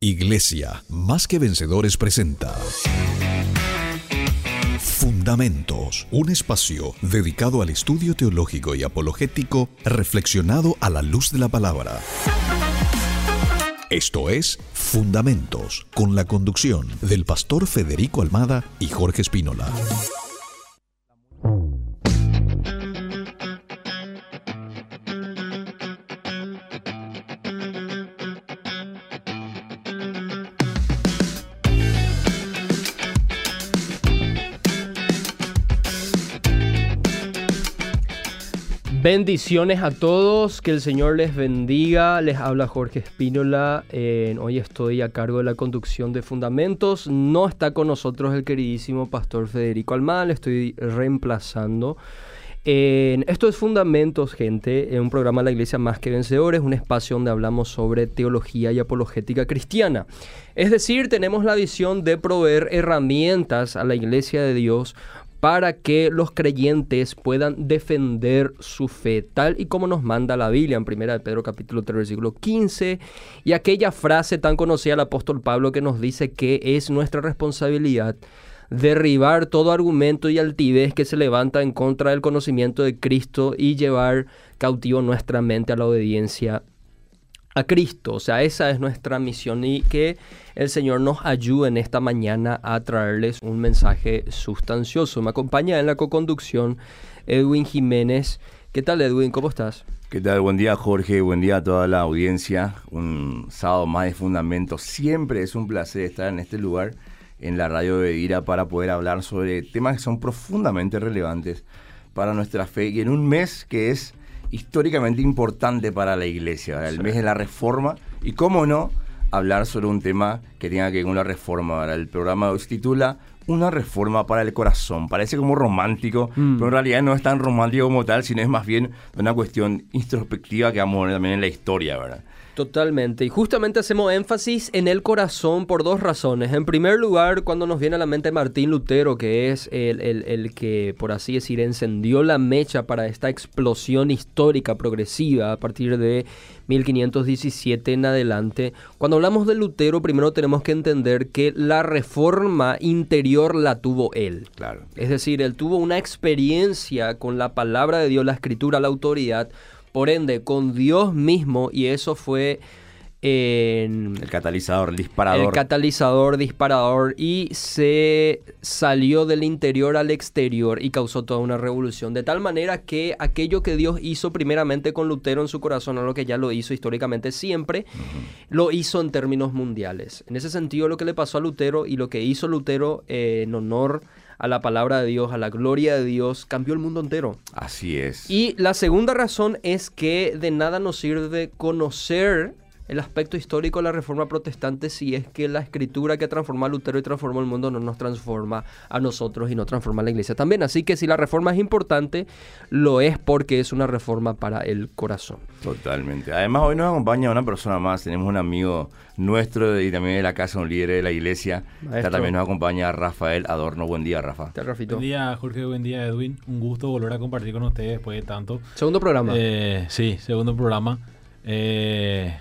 Iglesia, más que vencedores presenta Fundamentos, un espacio dedicado al estudio teológico y apologético reflexionado a la luz de la palabra. Esto es Fundamentos, con la conducción del pastor Federico Almada y Jorge Espínola. Bendiciones a todos, que el Señor les bendiga. Les habla Jorge Espínola. hoy estoy a cargo de la conducción de Fundamentos. No está con nosotros el queridísimo pastor Federico Almada, le estoy reemplazando. esto es Fundamentos, gente, en un programa de la Iglesia Más que Vencedores, un espacio donde hablamos sobre teología y apologética cristiana. Es decir, tenemos la visión de proveer herramientas a la Iglesia de Dios para que los creyentes puedan defender su fe, tal y como nos manda la Biblia en 1 de Pedro capítulo 3 versículo 15, y aquella frase tan conocida del apóstol Pablo que nos dice que es nuestra responsabilidad derribar todo argumento y altivez que se levanta en contra del conocimiento de Cristo y llevar cautivo nuestra mente a la obediencia a Cristo. O sea, esa es nuestra misión y que el Señor nos ayude en esta mañana a traerles un mensaje sustancioso. Me acompaña en la co-conducción Edwin Jiménez. ¿Qué tal Edwin? ¿Cómo estás? ¿Qué tal? Buen día Jorge, buen día a toda la audiencia. Un sábado más de fundamento. Siempre es un placer estar en este lugar, en la radio de Ira, para poder hablar sobre temas que son profundamente relevantes para nuestra fe y en un mes que es históricamente importante para la iglesia, el mes de la reforma, y cómo no, hablar sobre un tema que tenga que ver con la reforma. El programa se titula Una reforma para el corazón. Parece como romántico, mm. pero en realidad no es tan romántico como tal, sino es más bien una cuestión introspectiva que vamos a ver también en la historia, ¿verdad? Totalmente. Y justamente hacemos énfasis en el corazón por dos razones. En primer lugar, cuando nos viene a la mente Martín Lutero, que es el, el, que, por así decir, encendió la mecha para esta explosión histórica progresiva a partir de 1517 en adelante. Cuando hablamos de Lutero, primero tenemos que entender que la reforma interior la tuvo él. Claro. Es decir, él tuvo una experiencia con la palabra de Dios, la escritura, la autoridad por ende, con Dios mismo, y eso fue en el catalizador, el disparador. El catalizador, disparador, y se salió del interior al exterior y causó toda una revolución. De tal manera que aquello que Dios hizo primeramente con Lutero en su corazón, a lo que ya lo hizo históricamente siempre, lo hizo en términos mundiales. En ese sentido, lo que le pasó a Lutero y lo que hizo Lutero en honor a la palabra de Dios, a la gloria de Dios, cambió el mundo entero. Así es. Y la segunda razón es que de nada nos sirve conocer el aspecto histórico de la reforma protestante si es que la escritura que transformó a Lutero y transformó el mundo no nos transforma a nosotros y no transforma a la iglesia también. Así que si la reforma es importante, lo es porque es una reforma para el corazón. Totalmente. Además, hoy nos acompaña una persona más. Tenemos un amigo nuestro y también de la casa, un líder de la iglesia. También nos acompaña Rafael Adorno. Buen día, Rafa. Buen día, Jorge. Buen día, Edwin. Un gusto volver a compartir con ustedes después de tanto. Segundo programa. Eh, sí, segundo programa. Eh,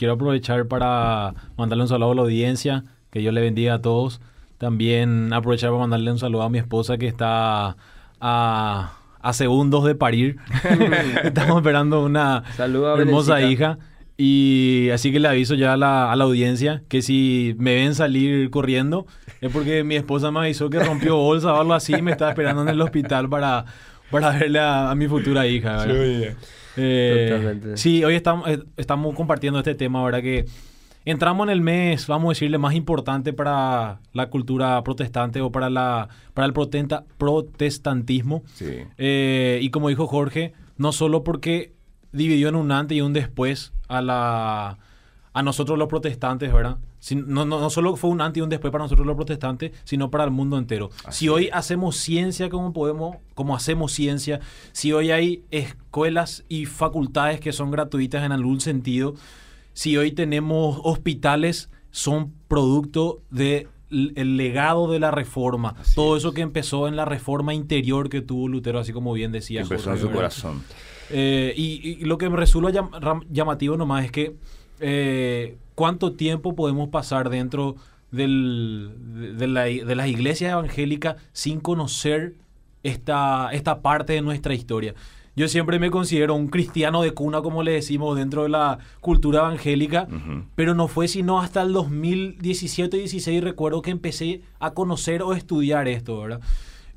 quiero aprovechar para mandarle un saludo a la audiencia, que Dios le bendiga a todos. También aprovechar para mandarle un saludo a mi esposa que está a, segundos de parir. Estamos esperando una hermosa hija. Y así que le aviso ya a la, audiencia que si me ven salir corriendo es porque mi esposa me avisó que rompió bolsa o algo así y me está esperando en el hospital para, para verle a, mi futura hija. Eh, sí, hoy estamos, eh, estamos compartiendo este tema, ahora Que entramos en el mes, vamos a decirle, más importante para la cultura protestante o para, la, para el protestantismo. Eh, y como dijo Jorge, no solo porque dividió en un antes y un después a, la, a nosotros los protestantes, ¿verdad? No, no, solo fue un antes y un después para nosotros los protestantes, sino para el mundo entero. si hoy hacemos ciencia como podemos, como hacemos ciencia, si hoy hay escuelas y facultades que son gratuitas en algún sentido, si hoy tenemos hospitales, son producto de el legado de la reforma, todo eso que empezó en la reforma interior que tuvo Lutero, así como bien decía. Empezó en su corazón. Eh, y, lo que me resulta llamativo nomás es que eh, cuánto tiempo podemos pasar dentro del, de, la, de, las iglesias evangélicas sin conocer esta, esta parte de nuestra historia. Yo siempre me considero un cristiano de cuna, como le decimos, dentro de la cultura evangélica, pero no fue sino hasta el 2017-16, recuerdo que empecé a conocer o estudiar esto, ¿verdad?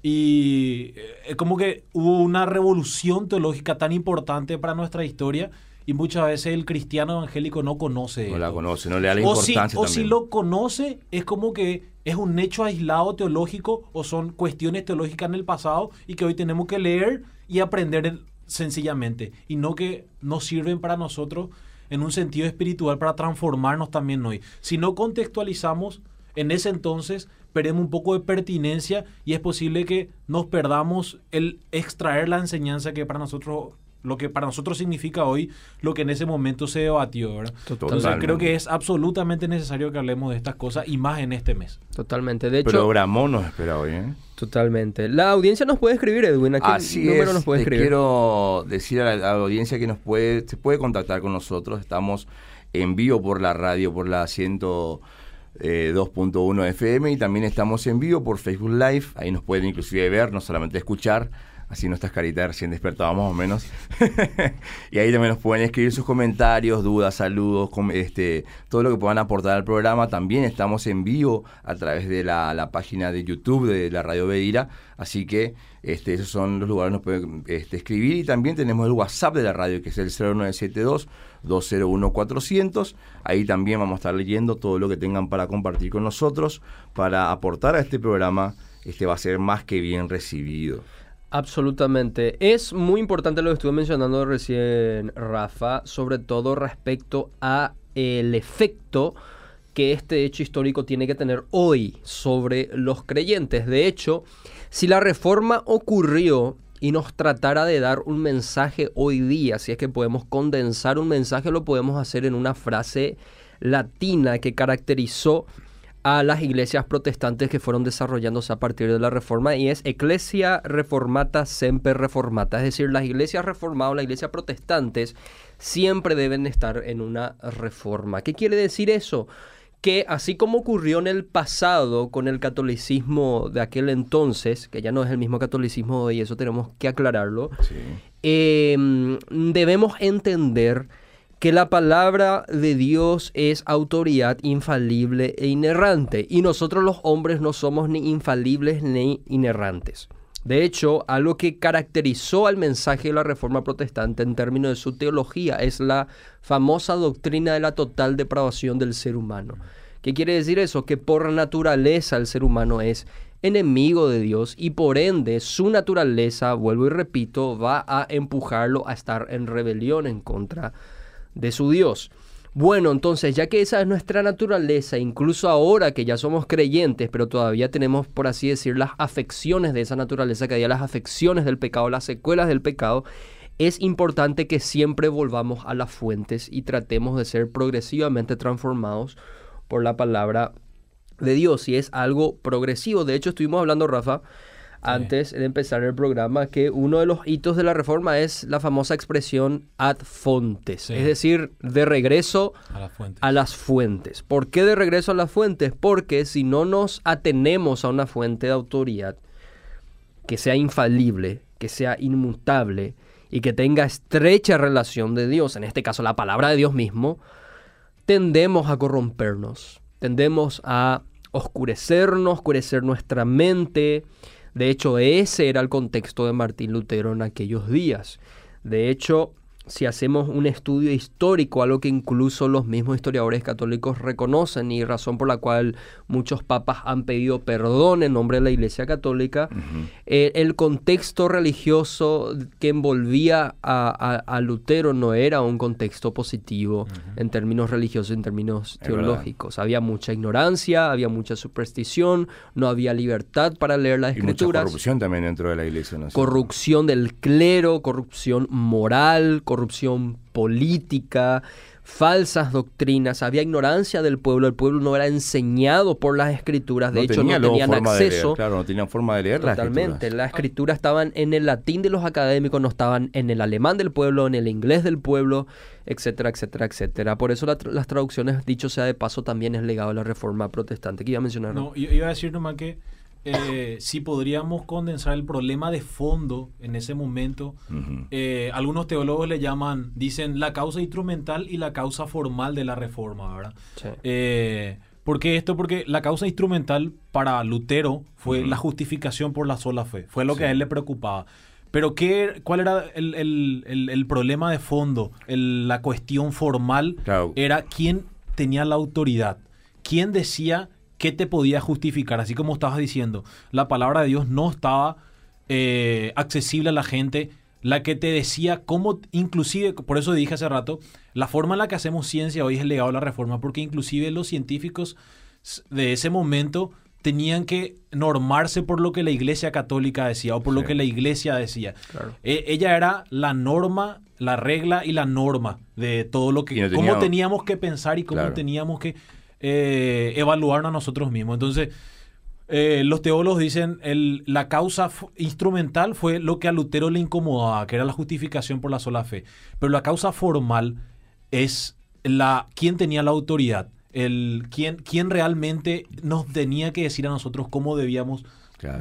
Y es como que hubo una revolución teológica tan importante para nuestra historia y muchas veces el cristiano evangélico no conoce. No la conoce, no le da la importancia. O si lo conoce, es como que es un hecho aislado teológico o son cuestiones teológicas en el pasado y que hoy tenemos que leer y aprender sencillamente. Y no que nos sirven para nosotros en un sentido espiritual para transformarnos también hoy. Si no contextualizamos, en ese entonces perdemos un poco de pertinencia y es posible que nos perdamos el extraer la enseñanza que para nosotros lo que para nosotros significa hoy lo que en ese momento se debatió. ¿verdad? Entonces creo que es absolutamente necesario que hablemos de estas cosas y más en este mes. Totalmente. De hecho, Programón nos espera hoy. ¿eh? Totalmente. La audiencia nos puede escribir, Edwin. ¿A qué número nos puede escribir? Quiero decir a la, audiencia que nos puede, se puede contactar con nosotros. Estamos en vivo por la radio, por la 102.1 FM y también estamos en vivo por Facebook Live. Ahí nos pueden inclusive ver, no solamente escuchar así nuestras caritas recién despertadas más o menos. y ahí también nos pueden escribir sus comentarios, dudas, saludos, este, todo lo que puedan aportar al programa. También estamos en vivo a través de la, página de YouTube de la Radio Beira, así que este, esos son los lugares donde nos pueden este, escribir. Y también tenemos el WhatsApp de la radio, que es el 0972 201 400. Ahí también vamos a estar leyendo todo lo que tengan para compartir con nosotros, para aportar a este programa. Este va a ser más que bien recibido. Absolutamente. Es muy importante lo que estuve mencionando recién, Rafa, sobre todo respecto a el efecto que este hecho histórico tiene que tener hoy sobre los creyentes. De hecho, si la reforma ocurrió y nos tratara de dar un mensaje hoy día, si es que podemos condensar un mensaje, lo podemos hacer en una frase latina que caracterizó a las iglesias protestantes que fueron desarrollándose a partir de la reforma y es Ecclesia Reformata Semper Reformata, es decir, las iglesias reformadas, las iglesias protestantes siempre deben estar en una reforma. ¿Qué quiere decir eso? Que así como ocurrió en el pasado con el catolicismo de aquel entonces, que ya no es el mismo catolicismo y eso tenemos que aclararlo, em, debemos entender que la palabra de Dios es autoridad infalible e inerrante, y nosotros los hombres no somos ni infalibles ni inerrantes. De hecho, algo que caracterizó al mensaje de la Reforma Protestante en términos de su teología es la famosa doctrina de la total depravación del ser humano. ¿Qué quiere decir eso? Que por naturaleza el ser humano es enemigo de Dios y por ende su naturaleza, vuelvo y repito, va a empujarlo a estar en rebelión en contra de de su Dios. Bueno, entonces, ya que esa es nuestra naturaleza, incluso ahora que ya somos creyentes, pero todavía tenemos, por así decir, las afecciones de esa naturaleza, que hay las afecciones del pecado, las secuelas del pecado, es importante que siempre volvamos a las fuentes y tratemos de ser progresivamente transformados por la palabra de Dios. Y es algo progresivo. De hecho, estuvimos hablando, Rafa, antes de empezar el programa que uno de los hitos de la reforma es la famosa expresión ad fontes, es decir, de regreso a, las fuentes. ¿Por qué de regreso a las fuentes? Porque si no nos atenemos a una fuente de autoridad que sea infalible, que sea inmutable y que tenga estrecha relación de Dios, en este caso la palabra de Dios mismo, tendemos a corrompernos, tendemos a oscurecernos, oscurecer nuestra mente, de hecho, ese era el contexto de Martín Lutero en aquellos días. De hecho, si hacemos un estudio histórico, algo que incluso los mismos historiadores católicos reconocen y razón por la cual muchos papas han pedido perdón en nombre de la Iglesia Católica, eh, el contexto religioso que envolvía a, Lutero no era un contexto positivo en términos religiosos, en términos teológicos. Había mucha ignorancia, había mucha superstición, no había libertad para leer las escrituras. Y corrupción también dentro de la Iglesia. ¿no? Corrupción del clero, corrupción moral, corrupción política, falsas doctrinas, había ignorancia del pueblo, el pueblo no era enseñado por las escrituras, de hecho no tenían acceso. claro, no tenían forma de leer Totalmente, las escrituras estaban en el latín de los académicos, no estaban en el alemán del pueblo, en el inglés del pueblo, etcétera, etcétera, etcétera. Por eso las traducciones, dicho sea de paso, también es legado a la reforma protestante. ¿Qué iba a mencionar? No, iba a decir nomás que eh, si podríamos condensar el problema de fondo en ese momento, eh, algunos teólogos le llaman, dicen la causa instrumental y la causa formal de la reforma, ¿verdad? Eh, ¿Por qué esto? Porque la causa instrumental para Lutero fue la justificación por la sola fe, fue lo que a él le preocupaba. Pero ¿qué, ¿cuál era el, problema de fondo? la cuestión formal era quién tenía la autoridad, quién decía ¿qué te podía justificar? Así como estabas diciendo, la palabra de Dios no estaba eh, accesible a la gente, la que te decía cómo, inclusive, por eso dije hace rato, la forma en la que hacemos ciencia hoy es el legado de la reforma, porque inclusive los científicos de ese momento tenían que normarse por lo que la iglesia católica decía o por lo que la iglesia decía. E, ella era la norma, la regla y la norma de todo lo que... cómo teníamos que pensar y cómo teníamos que eh, evaluarnos a nosotros mismos. Entonces, eh, los teólogos dicen el, la causa instrumental fue lo que a Lutero le incomodaba, que era la justificación por la sola fe. Pero la causa formal es la quién tenía la autoridad, quién realmente nos tenía que decir a nosotros cómo debíamos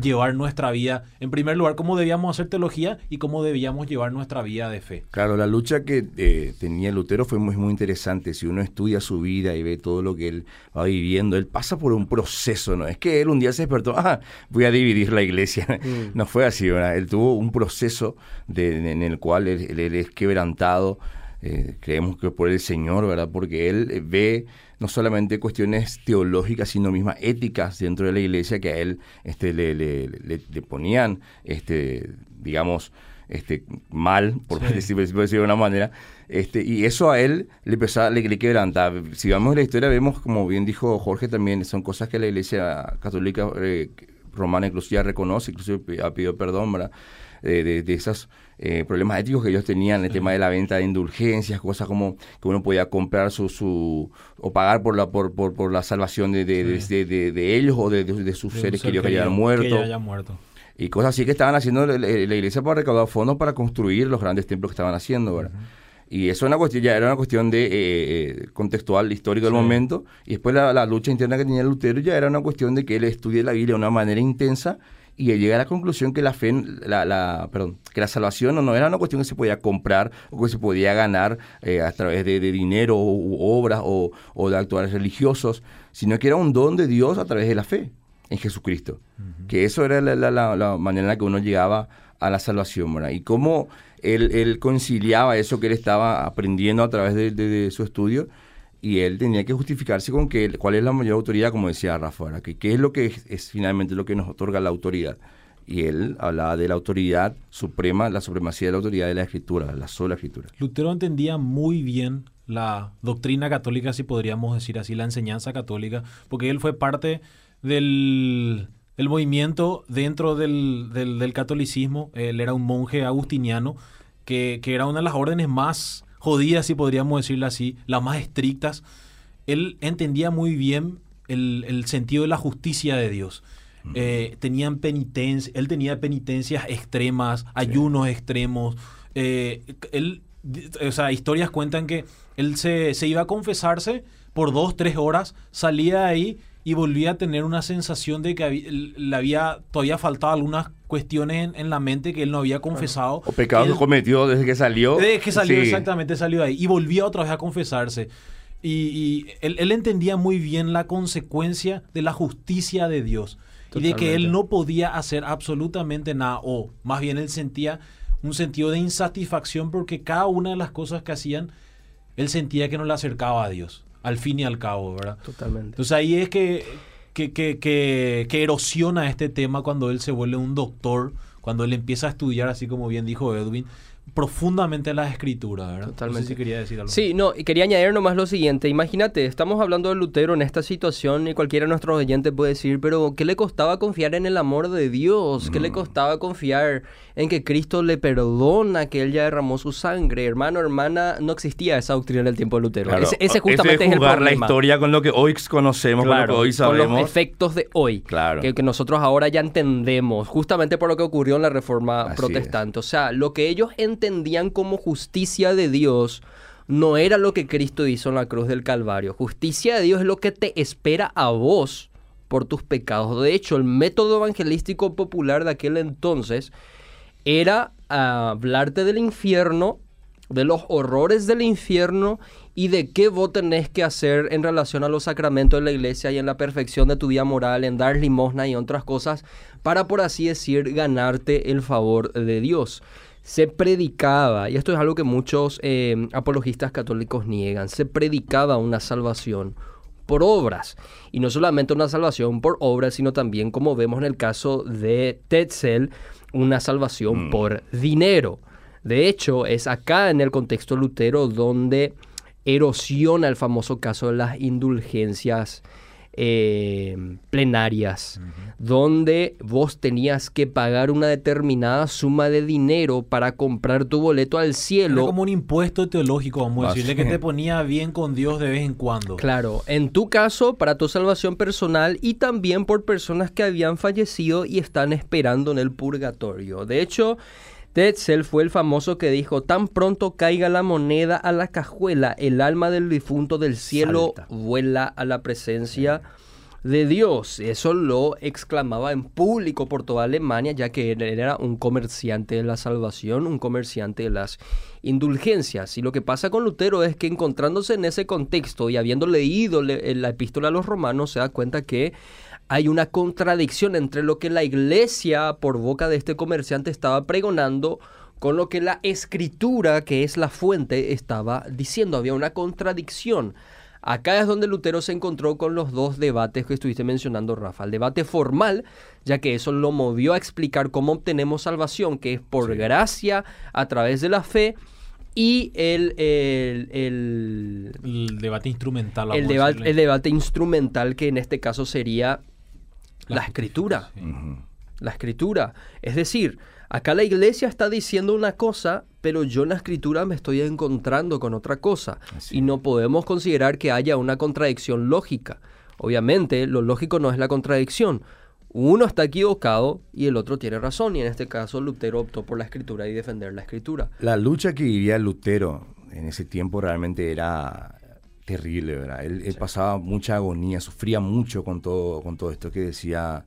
llevar nuestra vida. En primer lugar, cómo debíamos hacer teología y cómo debíamos llevar nuestra vida de fe. Claro, la lucha que eh, tenía Lutero fue muy, muy interesante. Si uno estudia su vida y ve todo lo que él va viviendo, él pasa por un proceso, ¿no? Es que él un día se despertó, ah, voy a dividir la iglesia. Mm. No fue así, ¿verdad? Él tuvo un proceso de, en el cual él, es quebrantado. Eh, creemos que por el Señor, ¿verdad? Porque él ve no solamente cuestiones teológicas, sino mismas éticas dentro de la iglesia que a él este, le, le, le, ponían, este, digamos, este, mal, por decirlo de una manera, este, y eso a él le empezaba, le, le. Si vamos a la historia, vemos, como bien dijo Jorge también, son cosas que la iglesia católica eh, romana incluso ya reconoce, incluso ha pedido perdón, ¿verdad? de, de, esos eh, problemas éticos que ellos tenían, el tema de la venta de indulgencias, cosas como que uno podía comprar su, su o pagar por la por, por, por la salvación de, de, de ellos o de, sus seres queridos que, hayan muerto. muerto. Y cosas así que estaban haciendo la, iglesia para recaudar fondos para construir los grandes templos que estaban haciendo, ¿verdad? Y eso una cuestión, ya era una cuestión de eh, eh, contextual, histórico del momento. Y después la, la, lucha interna que tenía Lutero ya era una cuestión de que él estudie la Biblia de una manera intensa y llega a la conclusión que la fe, la, la, perdón, que la salvación no, no, era una cuestión que se podía comprar o que se podía ganar eh, a través de, dinero o obras o, o, de actuales religiosos, sino que era un don de Dios a través de la fe en Jesucristo. Que eso era la, la, manera en la que uno llegaba a la salvación, ¿verdad? Y cómo él, él conciliaba eso que él estaba aprendiendo a través de, de su estudio y él tenía que justificarse con que, cuál es la mayor autoridad, como decía Rafa, que qué es lo que es, finalmente lo que nos otorga la autoridad. Y él hablaba de la autoridad suprema, la supremacía de la autoridad de la escritura, la sola escritura. Lutero entendía muy bien la doctrina católica, si podríamos decir así, la enseñanza católica, porque él fue parte del, movimiento dentro del, del, catolicismo. Él era un monje agustiniano, que, que era una de las órdenes más jodidas, si podríamos decirlo así, las más estrictas, él entendía muy bien el, sentido de la justicia de Dios. Eh, tenían penitencia, él tenía penitencias extremas, ayunos extremos. Eh, él, o sea, historias cuentan que él se, se, iba a confesarse por dos, tres horas, salía de ahí y volvía a tener una sensación de que le había todavía faltado algunas cuestiones en, la mente que él no había confesado. O pecados que cometió desde que salió. Desde que salió, exactamente, salió de ahí. Y volvía otra vez a confesarse. Y, él, entendía muy bien la consecuencia de la justicia de Dios. Y de que él no podía hacer absolutamente nada. O más bien él sentía un sentido de insatisfacción porque cada una de las cosas que hacían, él sentía que no le acercaba a Dios al fin y al cabo, ¿verdad? Totalmente. Entonces ahí es que, que, que, que, erosiona este tema cuando él se vuelve un doctor, cuando él empieza a estudiar, así como bien dijo Edwin, profundamente las escrituras, ¿verdad? Totalmente. No sé si quería decir algo. Sí, no, y quería añadir nomás lo siguiente. Imagínate, estamos hablando de Lutero en esta situación y cualquiera de nuestros oyentes puede decir, pero ¿qué le costaba confiar en el amor de Dios? ¿Qué le Mm. costaba confiar en que Cristo le perdona, que Él ya derramó su sangre? Hermano, hermana, no existía esa doctrina en el tiempo de Lutero. Claro, ese, ese justamente es es el jugar problema. la historia con lo que hoy conocemos, con lo que hoy con sabemos. los efectos de hoy. Claro. Que, que nosotros ahora ya entendemos, justamente por lo que ocurrió en la reforma Así protestante. O sea, lo que ellos entendían como justicia de Dios no era lo que Cristo hizo en la cruz del Calvario. Justicia de Dios es lo que te espera a vos por tus pecados. De hecho, el método evangelístico popular de aquel entonces era hablarte del infierno, de los horrores del infierno y de qué vos tenés que hacer en relación a los sacramentos de la iglesia y en la perfección de tu vida moral, en dar limosna y otras cosas, para por así decir ganarte el favor de Dios. Se predicaba, y esto es algo que muchos eh, apologistas católicos niegan, se predicaba una salvación por obras. Y no solamente una salvación por obras, sino también, como vemos en el caso de Tetzel, una salvación Mm. por dinero. De hecho, es acá en el contexto Lutero donde erosiona el famoso caso de las indulgencias eh, plenarias, donde vos tenías que pagar una determinada suma de dinero para comprar tu boleto al Era cielo. como un impuesto teológico, vamos a decirle, que te ponía bien con Dios de vez en cuando. Claro, en tu caso, para tu salvación personal y también por personas que habían fallecido y están esperando en el purgatorio. De hecho, Tetzel fue el famoso que dijo, tan pronto caiga la moneda a la cajuela, el alma del difunto del cielo Salta. vuela a la presencia de Dios. Eso lo exclamaba en público por toda Alemania, ya que él era un comerciante de la salvación, un comerciante de las indulgencias. Y lo que pasa con Lutero es que encontrándose en ese contexto y habiendo leído le- la epístola a los romanos, se da cuenta que hay una contradicción entre lo que la iglesia, por boca de este comerciante, estaba pregonando con lo que la escritura, que es la fuente, estaba diciendo. Había una contradicción. Acá es donde Lutero se encontró con los dos debates que estuviste mencionando, Rafa. El debate formal, ya que eso lo movió a explicar cómo obtenemos salvación, que es por gracia a través de la fe, y el, el, el, El debate instrumental. el, el debate instrumental, que en este caso sería la escritura. Sí. La escritura. Es decir, acá la iglesia está diciendo una cosa, pero yo en la escritura me estoy encontrando con otra cosa. Así. Y no podemos considerar que haya una contradicción lógica. Obviamente, lo lógico no es la contradicción. Uno está equivocado y el otro tiene razón. Y en este caso, Lutero optó por la escritura y defender la escritura. La lucha que vivía Lutero en ese tiempo realmente era terrible, ¿verdad? Él, él pasaba mucha agonía, sufría mucho con todo, con todo esto que decía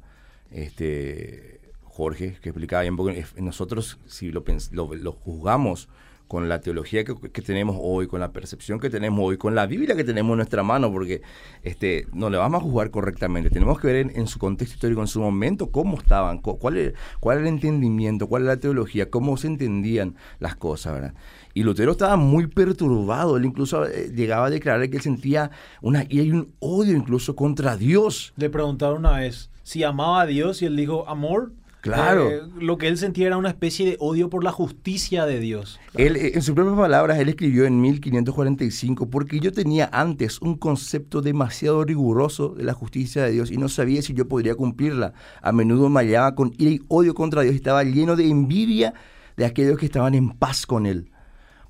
este Jorge, que explicaba bien, porque nosotros si lo, lo, lo juzgamos con la teología que, que tenemos hoy, con la percepción que tenemos hoy, con la Biblia que tenemos en nuestra mano, porque este, no le vamos a juzgar correctamente. Tenemos que ver en, su contexto histórico, en su momento, cómo estaban, cu- cuál, era, cuál era el entendimiento, cuál era la teología, cómo se entendían las cosas, ¿verdad? Y Lutero estaba muy perturbado, él incluso eh, llegaba a declarar que sentía una y un odio incluso contra Dios. Le preguntaron una vez si amaba a Dios y él dijo amor. Claro. Eh, lo que él sentía era una especie de odio por la justicia de Dios. Él, en sus propias palabras, él escribió en 1545, porque yo tenía antes un concepto demasiado riguroso de la justicia de Dios y no sabía si yo podría cumplirla. A menudo me hallaba con ira y odio contra Dios y estaba lleno de envidia de aquellos que estaban en paz con él.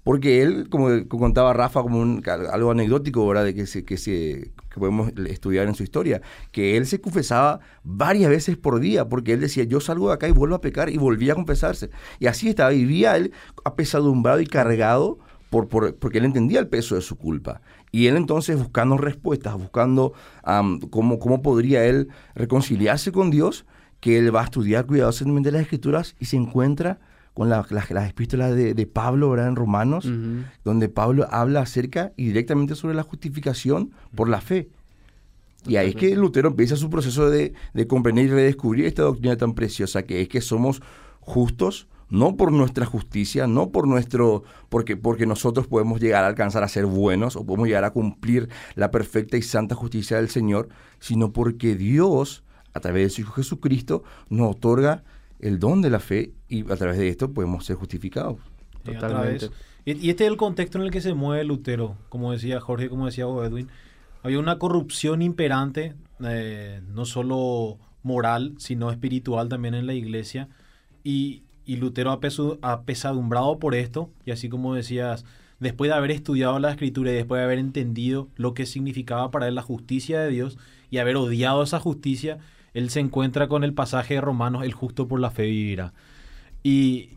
Porque él, como contaba Rafa, como algo anecdótico, ¿verdad? De que, se, que, podemos estudiar en su historia, que él se confesaba varias veces por día, porque él decía, yo salgo de acá y vuelvo a pecar, y volvía a confesarse. Y así estaba, vivía él apesadumbrado y cargado, por, por- porque él entendía el peso de su culpa. Y él entonces buscando respuestas, buscando cómo, cómo podría él reconciliarse con Dios, que él va a estudiar cuidadosamente las escrituras y se encuentra con la- las- las epístolas de, de Pablo, ¿verdad? En Romanos, donde Pablo habla acerca y directamente sobre la justificación por la fe. Y ahí es que Lutero empieza su proceso de, de comprender y redescubrir esta doctrina tan preciosa que es que somos justos no por nuestra justicia, no por nuestro, porque, porque nosotros podemos llegar a alcanzar a ser buenos o podemos llegar a cumplir la perfecta y santa justicia del Señor, sino porque Dios, a través de su Hijo Jesucristo, nos otorga el don de la fe y a través de esto podemos ser justificados. Totalmente. Y, este es el contexto en el que se mueve Lutero, como decía Jorge, como decía Edwin. Había una corrupción imperante, eh, no solo moral, sino espiritual también en la iglesia. Y, y Lutero ha pesadumbrado por esto, y así como decías, después de haber estudiado la escritura y después de haber entendido lo que significaba para él la justicia de Dios y haber odiado esa justicia, él se encuentra con el pasaje de Romanos, el justo por la fe vivirá. Y,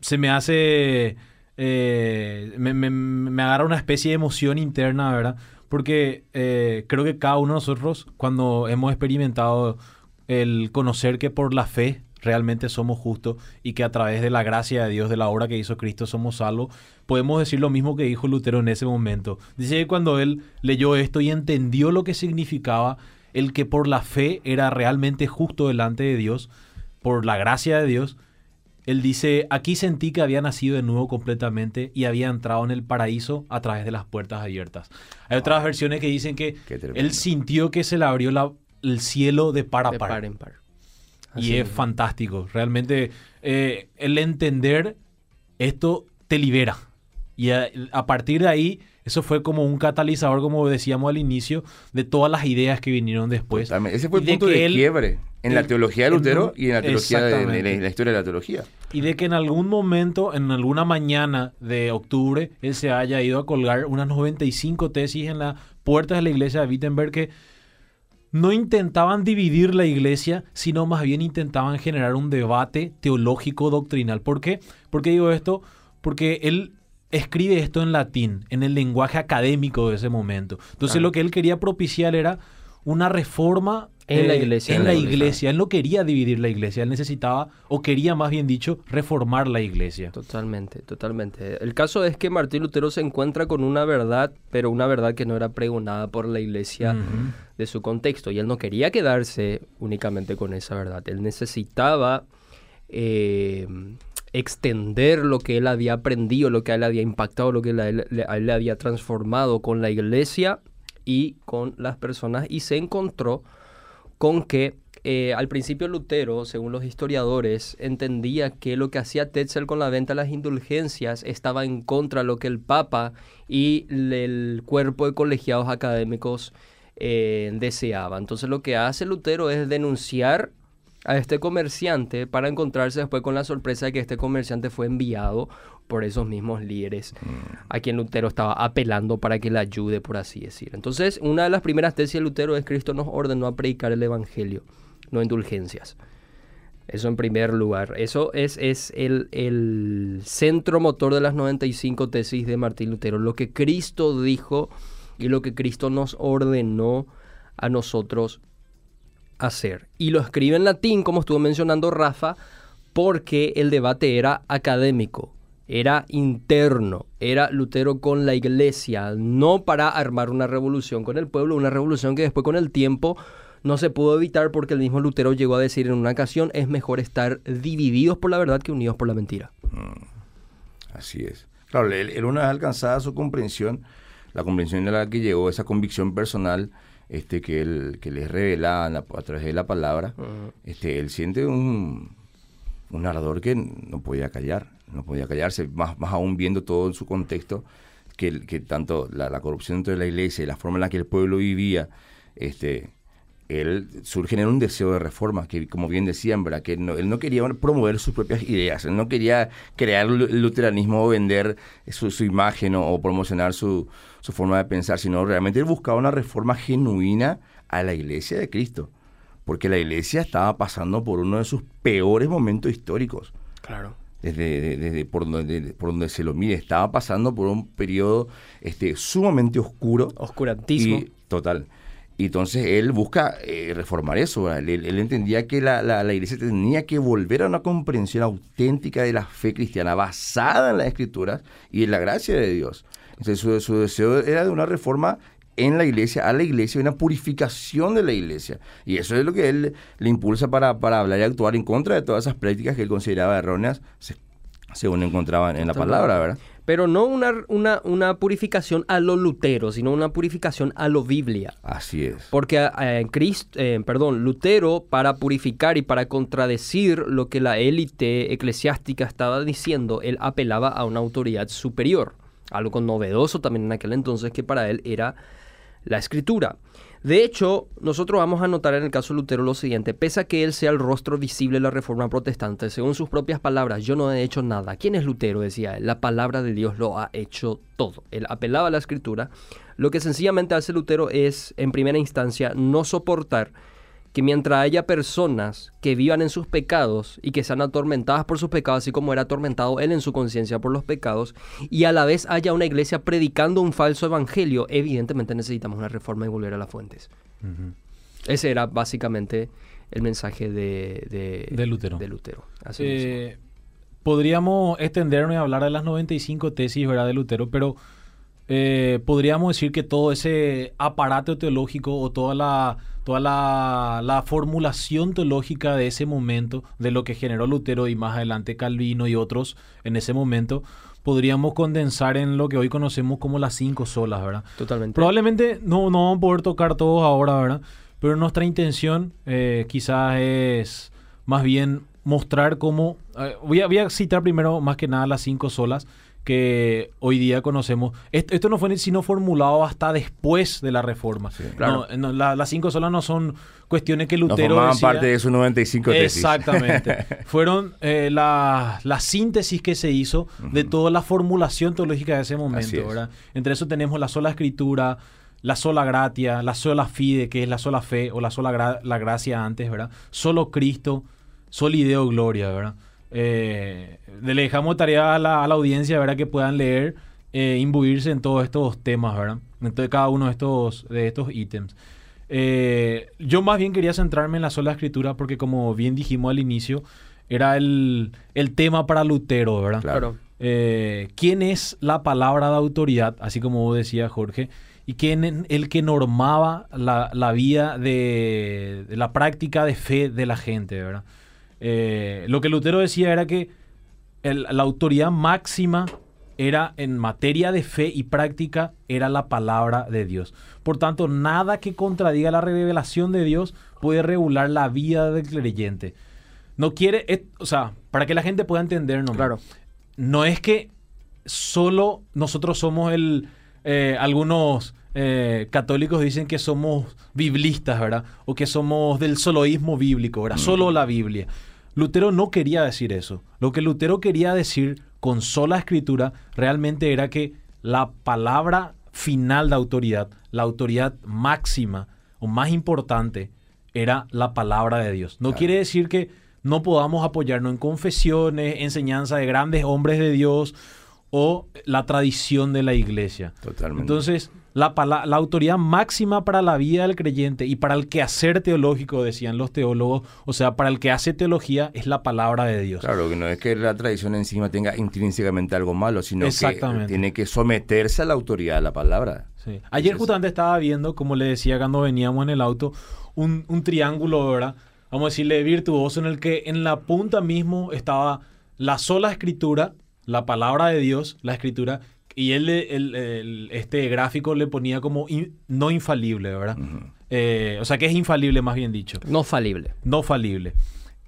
se me hace, eh, me, agarra una especie de emoción interna, ¿verdad? Porque eh, creo que cada uno de nosotros, cuando hemos experimentado el conocer que por la fe realmente somos justos y que a través de la gracia de Dios, de la obra que hizo Cristo, somos salvos, podemos decir lo mismo que dijo Lutero en ese momento. Dice que cuando él leyó esto y entendió lo que significaba el que por la fe era realmente justo delante de Dios, por la gracia de Dios, él dice, aquí sentí que había nacido de nuevo completamente y había entrado en el paraíso a través de las puertas abiertas. Hay otras versiones que dicen que él sintió que se le abrió el cielo de par a par. en par. Y es fantástico. Realmente eh, el entender esto te libera. Y a, partir de ahí, eso fue como un catalizador, como decíamos al inicio, de todas las ideas que vinieron después. Ese fue el punto de, quiebre en la teología de Lutero y en la teología de, la, historia de la teología. Y de que en algún momento, en alguna mañana de octubre, él se haya ido a colgar unas 95 tesis en las puertas de la iglesia de Wittenberg que no intentaban dividir la iglesia, sino más bien intentaban generar un debate teológico doctrinal. ¿Por qué? ¿Por qué digo esto? Porque él escribe esto en latín, en el lenguaje académico de ese momento. Entonces lo que él quería propiciar era una reforma en la iglesia. En, la, iglesia. Él no quería dividir la iglesia, él necesitaba, o quería más bien dicho, reformar la iglesia. Totalmente, totalmente. El caso es que Martín Lutero se encuentra con una verdad, pero una verdad que no era pregonada por la iglesia de su contexto. Y él no quería quedarse únicamente con esa verdad. Él necesitaba eh, extender lo que él había aprendido, lo que él había impactado, lo que él, él había transformado con la iglesia y con las personas. Y se encontró con que eh, al principio Lutero, según los historiadores, entendía que lo que hacía Tetzel con la venta de las indulgencias estaba en contra de lo que el Papa y el cuerpo de colegiados académicos eh, deseaba. Entonces lo que hace Lutero es denunciar a este comerciante para encontrarse después con la sorpresa de que este comerciante fue enviado por esos mismos líderes mm. a quien Lutero estaba apelando para que le ayude, por así decir. Entonces, una de las primeras tesis de Lutero es Cristo nos ordenó a predicar el Evangelio, no indulgencias. Eso en primer lugar. Eso es, es el, el, centro motor de las 95 tesis de Martín Lutero. Lo que Cristo dijo y lo que Cristo nos ordenó a nosotros hacer. Y lo escribe en latín, como estuvo mencionando Rafa, porque el debate era académico era interno, era Lutero con la iglesia, no para armar una revolución con el pueblo, una revolución que después con el tiempo no se pudo evitar porque el mismo Lutero llegó a decir en una ocasión, es mejor estar divididos por la verdad que unidos por la mentira. Mm, así es. Claro, él, una vez alcanzada su comprensión, la comprensión de la que llegó, esa convicción personal, este, que él, que le revela a través de la palabra, este, él siente un, un ardor que no podía callar no podía callarse, más, más aún viendo todo en su contexto, que, que tanto la, corrupción dentro de la iglesia y la forma en la que el pueblo vivía, este, él surge en un deseo de reforma, que como bien decían, ¿verdad? que él no quería promover sus propias ideas, él no quería crear el luteranismo o vender su, su imagen o, promocionar su, su, forma de pensar, sino realmente él buscaba una reforma genuina a la iglesia de Cristo, porque la iglesia estaba pasando por uno de sus peores momentos históricos. Claro desde, por, donde, por donde se lo mide. Estaba pasando por un periodo este, sumamente oscuro. Oscurantísimo. total. Entonces él busca eh, reformar eso. Él, entendía que la, la, iglesia tenía que volver a una comprensión auténtica de la fe cristiana basada en las escrituras y en la gracia de Dios. Entonces su, su deseo era de una reforma en la iglesia, a la iglesia, una purificación de la iglesia. Y eso es lo que él le impulsa para, para hablar y actuar en contra de todas esas prácticas que él consideraba erróneas, Según encontraban en la palabra, ¿verdad? Pero no una, una, una purificación a lo Lutero, sino una purificación a lo Biblia. Así es. Porque eh, Cristo, eh, perdón, Lutero, para purificar y para contradecir lo que la élite eclesiástica estaba diciendo, él apelaba a una autoridad superior. Algo novedoso también en aquel entonces que para él era la escritura. De hecho, nosotros vamos a notar en el caso de Lutero lo siguiente, pese a que él sea el rostro visible de la reforma protestante, según sus propias palabras, yo no he hecho nada. ¿Quién es Lutero? Decía él, la palabra de Dios lo ha hecho todo. Él apelaba a la escritura. Lo que sencillamente hace Lutero es, en primera instancia, no soportar que mientras haya personas que vivan en sus pecados y que sean atormentadas por sus pecados, así como era atormentado él en su conciencia por los pecados, y a la vez haya una iglesia predicando un falso evangelio, evidentemente necesitamos una reforma y volver a las fuentes. Ese era básicamente el mensaje de, de, Lutero. De Lutero. Eh, podríamos extenderme a hablar de las 95 tesis ¿verdad? de Lutero, pero eh, podríamos decir que todo ese aparato teológico o toda la toda la, formulación teológica de ese momento, de lo que generó Lutero y más adelante Calvino y otros en ese momento, podríamos condensar en lo que hoy conocemos como las cinco solas, ¿verdad? Totalmente. Probablemente no, no vamos a poder tocar todos ahora, ¿verdad? Pero nuestra intención eh, quizás es más bien mostrar cómo... Eh, voy, a, voy a citar primero más que nada las cinco solas que hoy día conocemos. Esto, no fue sino formulado hasta después de la reforma. las cinco solas no son cuestiones que Lutero. No parte de sus 95 tesis. Exactamente. Fueron eh, la, síntesis que se hizo de toda la formulación teológica de ese momento. Entre eso tenemos la sola escritura, la sola gratia, la sola fide, que es la sola fe, o la sola la gracia antes, ¿verdad? Solo Cristo, solideo gloria, ¿verdad? Eh, le dejamos tarea a la, audiencia, ¿verdad? Que puedan leer, eh, imbuirse en todos estos temas, ¿verdad? En cada uno de estos, de estos ítems. Eh, yo más bien quería centrarme en la sola escritura porque como bien dijimos al inicio, era el, tema para Lutero, ¿verdad? Claro. Eh, ¿Quién es la palabra de autoridad? Así como decía Jorge. Y quién es el que normaba la, vida de, de, la práctica de fe de la gente, ¿verdad? Eh, lo que Lutero decía era que la autoridad máxima era en materia de fe y práctica era la palabra de Dios. Por tanto, nada que contradiga la revelación de Dios puede regular la vida del creyente. No quiere, o sea, para que la gente pueda entendernos. Claro. No es que solo nosotros somos el, eh, algunos eh, católicos dicen que somos biblistas, ¿verdad? O que somos del soloísmo bíblico, ¿verdad? Solo la Biblia. Lutero no quería decir eso. Lo que Lutero quería decir con sola escritura realmente era que la palabra final de autoridad, la autoridad máxima o más importante, era la palabra de Dios. No quiere decir que no podamos apoyarnos en confesiones, enseñanza de grandes hombres de Dios o la tradición de la iglesia. Totalmente. Entonces, la, la, autoridad máxima para la vida del creyente y para el quehacer teológico, decían los teólogos, o sea, para el que hace teología, es la palabra de Dios. Claro, que no es que la tradición encima tenga intrínsecamente algo malo, sino que tiene que someterse a la autoridad de la palabra. Sí. Ayer justamente estaba viendo, como le decía cuando veníamos en el auto, un, un triángulo, ¿verdad? Vamos a decirle virtuoso, en el que en la punta mismo estaba la sola escritura, la palabra de Dios, la escritura, y él, el, este gráfico le ponía como no infalible, ¿verdad? Eh, o sea que es infalible, más bien dicho. No falible. No falible.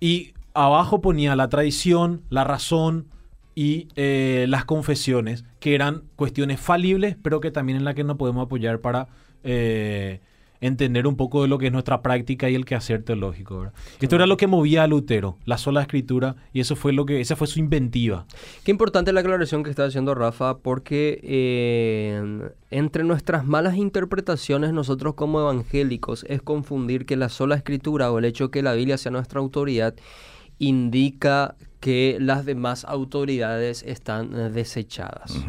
Y abajo ponía la tradición, la razón y eh, las confesiones, que eran cuestiones falibles, pero que también en la que nos podemos apoyar para eh, entender un poco de lo que es nuestra práctica y el quehacer teológico. Esto era lo que movía a Lutero, la sola escritura, y eso fue lo que, esa fue su inventiva. Qué importante la aclaración que está haciendo Rafa, porque eh, entre nuestras malas interpretaciones nosotros como evangélicos es confundir que la sola escritura o el hecho de que la Biblia sea nuestra autoridad indica que las demás autoridades están eh, desechadas.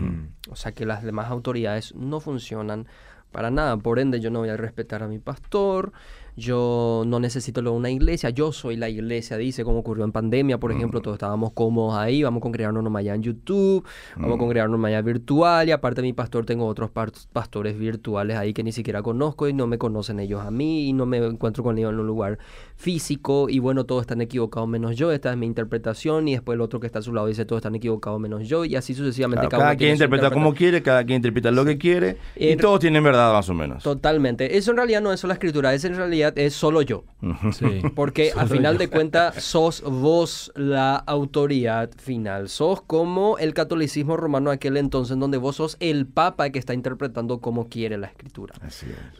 O sea que las demás autoridades no funcionan para nada. Por ende, yo no voy a respetar a mi pastor, yo no necesito una iglesia, yo soy la iglesia, dice, como ocurrió en pandemia, por ejemplo, mm. todos estábamos cómodos ahí, vamos a congregarnos nomás allá en YouTube, vamos a mm. congregarnos allá virtual, y aparte de mi pastor tengo otros pastores virtuales ahí que ni siquiera conozco y no me conocen ellos a mí y no me encuentro con ellos en un lugar físico y bueno, todos están equivocados menos yo, esta es mi interpretación y después el otro que está a su lado dice todos están equivocados menos yo y así sucesivamente. cada, quien interpreta como quiere, cada quien interpreta lo que quiere y todos tienen verdad más o menos. Totalmente. Eso en realidad no es solo la escritura, es en realidad es solo yo. Porque al final de cuentas sos vos la autoridad final. Sos como el catolicismo romano aquel entonces donde vos sos el papa que está interpretando como quiere la escritura.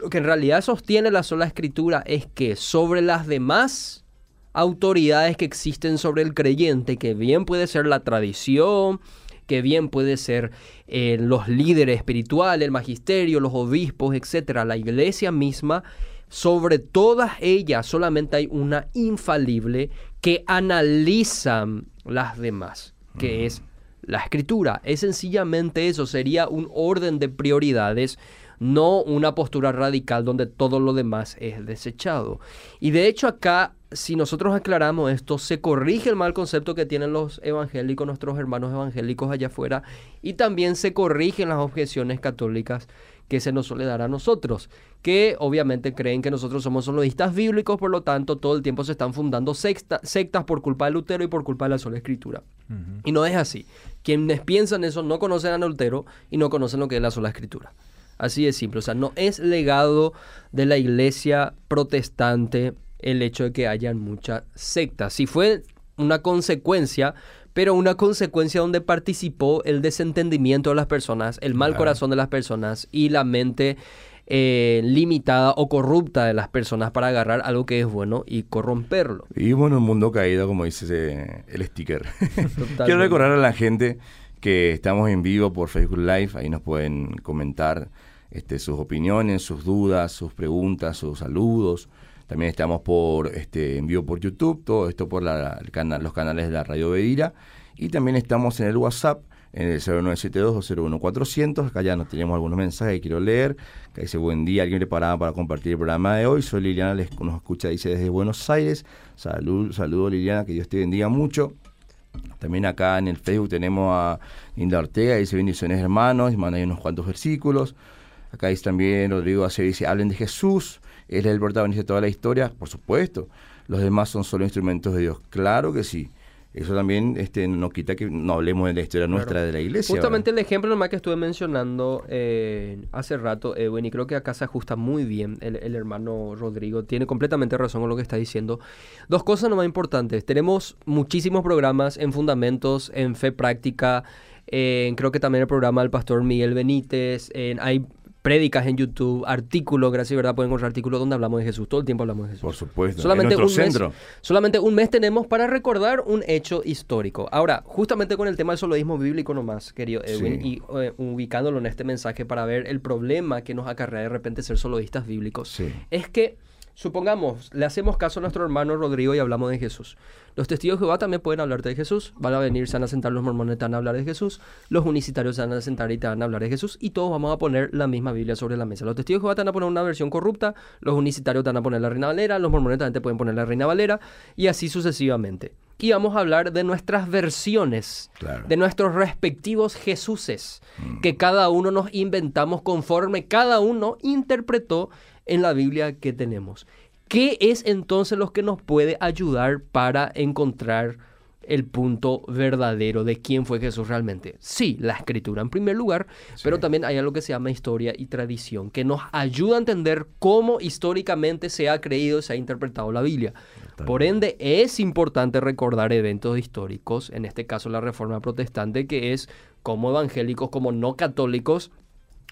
Lo que en realidad sostiene la sola escritura es que sobre las demás más autoridades que existen sobre el creyente, que bien puede ser la tradición, que bien puede ser eh, los líderes espirituales, el magisterio, los obispos, etcétera, la iglesia misma, sobre todas ellas solamente hay una infalible que analiza las demás, que es la escritura. Es sencillamente eso, sería un orden de prioridades no una postura radical donde todo lo demás es desechado. Y de hecho acá, si nosotros aclaramos esto, se corrige el mal concepto que tienen los evangélicos, nuestros hermanos evangélicos allá afuera, y también se corrigen las objeciones católicas que se nos suele dar a nosotros, que obviamente creen que nosotros somos soloístas bíblicos, por lo tanto todo el tiempo se están fundando sectas por culpa de Lutero y por culpa de la sola escritura. Y no es así. Quienes piensan eso no conocen a Lutero y no conocen lo que es la sola escritura. Así de simple. O sea, no es legado de la iglesia protestante el hecho de que hayan muchas sectas. Si fue una consecuencia, pero una consecuencia donde participó el desentendimiento de las personas, el mal corazón de las personas y la mente eh, limitada o corrupta de las personas para agarrar algo que es bueno y corromperlo. Y bueno, el mundo caído, como dice el sticker. Quiero recordar a la gente que estamos en vivo por Facebook Live, ahí nos pueden comentar este, sus opiniones, sus dudas, sus preguntas, sus saludos. También estamos por este, en por YouTube, todo esto por los canales de la Radio Bedira. Y también estamos en el WhatsApp, en el 0972-01400. Acá ya nos tenemos algunos mensajes que quiero leer. Que dice, buen día, alguien preparado para compartir el programa de hoy. Soy Liliana, les, nos escucha, dice, desde Buenos Aires. Salud, saludo Liliana, que Dios te bendiga mucho. También acá en el Facebook tenemos a Linda Ortega, dice bendiciones hermanos, y manda ahí unos cuantos versículos. Acá dice también Rodrigo Ace dice, hablen de Jesús, él es el protagonista de toda la historia, por supuesto. Los demás son solo instrumentos de Dios, claro que sí. Eso también este, no quita que no hablemos de la historia nuestra de la iglesia. Justamente el ejemplo nomás que estuve mencionando eh, hace rato, Edwin, y creo que acá se ajusta muy bien el, el, hermano Rodrigo. Tiene completamente razón con lo que está diciendo. Dos cosas nomás importantes. Tenemos muchísimos programas en fundamentos, en fe práctica. creo que también el programa del pastor Miguel Benítez. hay prédicas en YouTube, artículos, gracias y verdad, pueden encontrar artículos donde hablamos de Jesús. Todo el tiempo hablamos de Jesús. Por supuesto. Solamente, un, centro. Mes, solamente un mes tenemos para recordar un hecho histórico. Ahora, justamente con el tema del soloísmo bíblico nomás, querido Edwin, y eh, ubicándolo en este mensaje para ver el problema que nos acarrea de repente ser soloístas bíblicos, es que Supongamos, le hacemos caso a nuestro hermano Rodrigo y hablamos de Jesús. Los testigos de Jehová también pueden hablarte de Jesús. Van a venir, se van a sentar los mormones, te van a hablar de Jesús. Los unicitarios se van a sentar y te van a hablar de Jesús. Y todos vamos a poner la misma Biblia sobre la mesa. Los testigos de Jehová te van a poner una versión corrupta. Los unicitarios te van a poner la Reina Valera. Los mormones también te pueden poner la Reina Valera. Y así sucesivamente. Y vamos a hablar de nuestras versiones, de nuestros respectivos Jesuses, mm. que cada uno nos inventamos conforme cada uno interpretó en la Biblia que tenemos. ¿Qué es entonces lo que nos puede ayudar para encontrar el punto verdadero de quién fue Jesús realmente? Sí, la escritura en primer lugar, pero también hay algo que se llama historia y tradición, que nos ayuda a entender cómo históricamente se ha creído, se ha interpretado la Biblia. Por ende, es importante recordar eventos históricos, en este caso la Reforma Protestante, que es como evangélicos, como no católicos,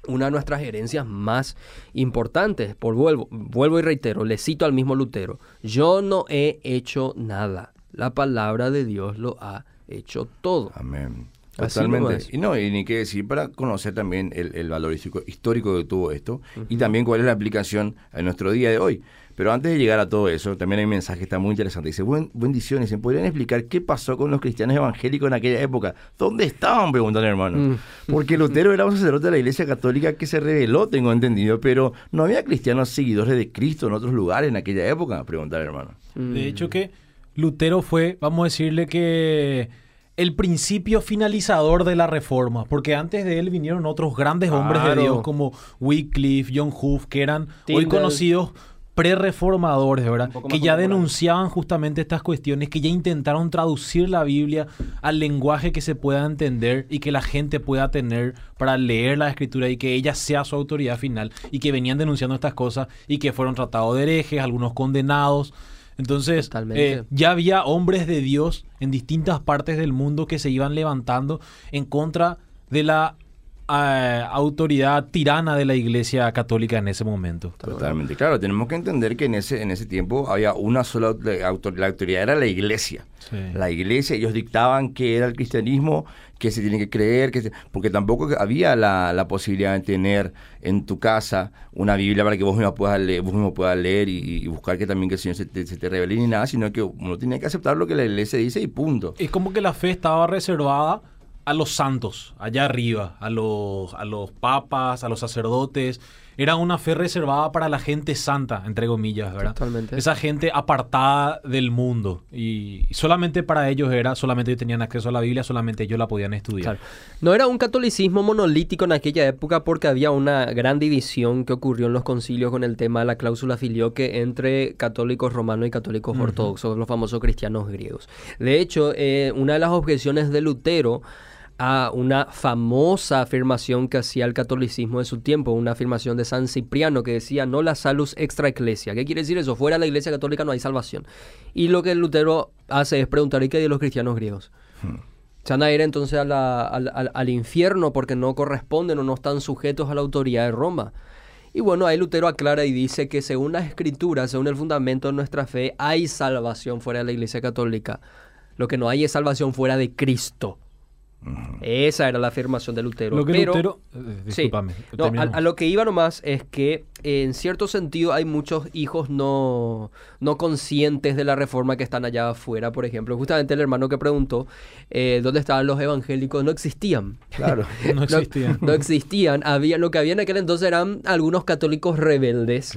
una de nuestras herencias más importantes. Por vuelvo, vuelvo y reitero, le cito al mismo Lutero, yo no he hecho nada, la palabra de Dios lo ha hecho todo. Amén. Totalmente. Y no, y ni qué decir para conocer también el, valor histórico, que tuvo esto y también cuál es la aplicación en nuestro día de hoy. Pero antes de llegar a todo eso, también hay un mensaje que está muy interesante. Dice, Buen, bendiciones, ¿se podrían explicar qué pasó con los cristianos evangélicos en aquella época? ¿Dónde estaban? Preguntan hermano. Mm. Porque Lutero era un sacerdote de la Iglesia Católica que se reveló, tengo entendido, pero no había cristianos seguidores de Cristo en otros lugares en aquella época, preguntar hermano. De hecho que Lutero fue, vamos a decirle que el principio finalizador de la reforma, porque antes de él vinieron otros grandes hombres de Dios como Wycliffe, John Huff, que eran hoy conocidos pre-reformadores, ¿verdad? Que ya denunciaban justamente estas cuestiones, que ya intentaron traducir la Biblia al lenguaje que se pueda entender y que la gente pueda tener para leer la escritura y que ella sea su autoridad final y que venían denunciando estas cosas y que fueron tratados de herejes, algunos condenados. Entonces, eh, ya había hombres de Dios en distintas partes del mundo que se iban levantando en contra de la autoridad tirana de la Iglesia Católica en ese momento. Totalmente, claro, tenemos que entender que en ese, en ese tiempo había una sola autoridad, la autoridad era la Iglesia. La Iglesia, ellos dictaban que era el cristianismo, que se tiene que creer, que porque tampoco había la, posibilidad de tener en tu casa una Biblia para que vos mismo puedas leer, vos mismo puedas leer y, buscar que también que el Señor se te, se te revele ni nada, sino que uno tenía que aceptar lo que la Iglesia dice y punto. Es como que la fe estaba reservada a los santos, allá arriba, a los, a los papas, a los sacerdotes. Era una fe reservada para la gente santa, entre comillas, ¿verdad? Totalmente. Esa gente apartada del mundo. Y solamente para ellos era, solamente ellos tenían acceso a la Biblia, solamente ellos la podían estudiar. No era un catolicismo monolítico en aquella época porque había una gran división que ocurrió en los concilios con el tema de la cláusula filioque entre católicos romanos y católicos ortodoxos, los famosos cristianos griegos. De hecho, eh, una de las objeciones de Lutero a una famosa afirmación que hacía el catolicismo de su tiempo, una afirmación de San Cipriano que decía no la salus extra ecclesia. ¿Qué quiere decir eso? Fuera de la iglesia católica no hay salvación. Y lo que Lutero hace es preguntar, ¿y qué de los cristianos griegos? Hmm. Se van a ir entonces al, infierno porque no corresponden o no están sujetos a la autoridad de Roma. Y bueno, ahí Lutero aclara y dice que según las escrituras, según el fundamento de nuestra fe, hay salvación fuera de la iglesia católica. Lo que no hay es salvación fuera de Cristo. Esa era la afirmación de Lutero. Lo que Pero, Lutero, eh, a, lo que iba nomás es que en cierto sentido hay muchos hijos no, no conscientes de la reforma que están allá afuera, por ejemplo. Justamente el hermano que preguntó eh, dónde estaban los evangélicos no existían. Claro, no existían. no, existían. Había, lo que había en aquel entonces eran algunos católicos rebeldes,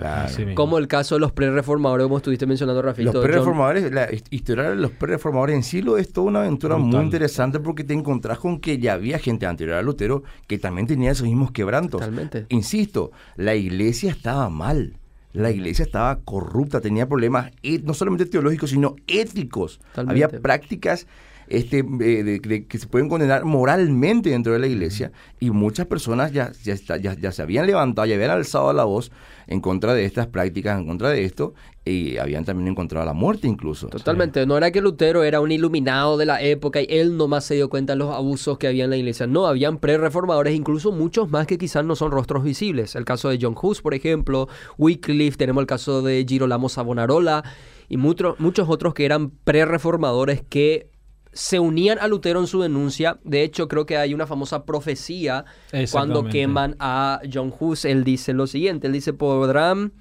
como el caso de los pre-reformadores, como estuviste mencionando, Rafito. Los pre-reformadores, la historia de los pre-reformadores en sí lo es toda una aventura muy interesante porque te encontrás con que ya había gente anterior a Lutero que también tenía esos mismos quebrantos. Totalmente. Insisto, la iglesia estaba mal. La iglesia estaba corrupta, tenía problemas no solamente teológicos, sino éticos. Había prácticas este, eh, que se pueden condenar moralmente dentro de la iglesia y muchas personas ya, ya, ya, ya, se habían levantado, ya habían alzado la voz en contra de estas prácticas, en contra de esto, y habían también encontrado la muerte incluso. Totalmente, no era que Lutero era un iluminado de la época y él nomás se dio cuenta de los abusos que había en la iglesia, no, habían pre-reformadores, incluso muchos más que quizás no son rostros visibles. El caso de John Hus, por ejemplo, Wycliffe, tenemos el caso de Girolamo Savonarola y muchos otros que eran pre-reformadores que se unían a Lutero en su denuncia. De hecho, creo que hay una famosa profecía cuando queman a John Hus. Él dice lo siguiente, él dice, podrán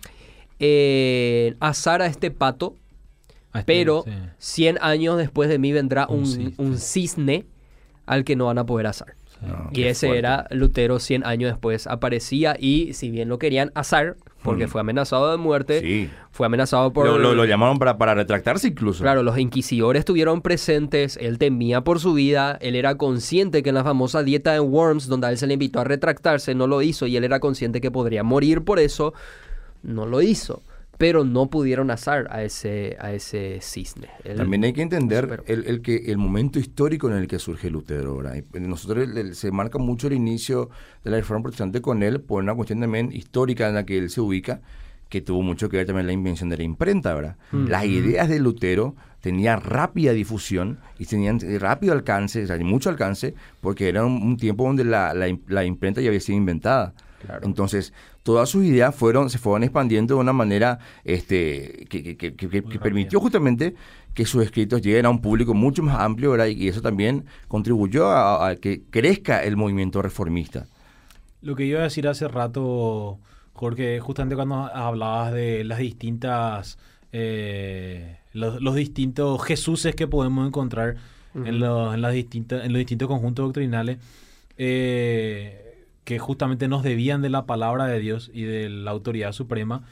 eh, asar a este pato, este, pero 100 años después de mí vendrá un, cisne al que no van a poder asar. y ese era Lutero 100 años después. Aparecía y si bien lo querían asar, porque mm. fue amenazado de muerte. Fue amenazado por... Lo, llamaron para, para retractarse incluso. Claro, los inquisidores estuvieron presentes, él temía por su vida, él era consciente que en la famosa dieta de Worms, donde a él se le invitó a retractarse, no lo hizo y él era consciente que podría morir por eso, no lo hizo pero no pudieron asar a ese, a ese cisne. También hay que entender el, que, el momento histórico en el que surge Lutero. Nosotros se marca mucho el inicio de la reforma protestante con él por una cuestión también histórica en la que él se ubica, que tuvo mucho que ver también la invención de la imprenta. ¿verdad? Mm. Las ideas de Lutero tenían rápida difusión y tenían rápido alcance, o sea, mucho alcance, porque era un, tiempo donde la, la, la imprenta ya había sido inventada. Entonces, todas sus ideas fueron, se fueron expandiendo de una manera este, que, que, que, permitió justamente que sus escritos lleguen a un público mucho más amplio, ¿verdad? Y eso también contribuyó a, que crezca el movimiento reformista. Lo que iba a decir hace rato, Jorge, justamente cuando hablabas de las distintas, eh, los, distintos Jesuses que podemos encontrar en, en, las distintas, en los distintos conjuntos doctrinales, eh, que justamente nos debían de la palabra de Dios y de la autoridad suprema,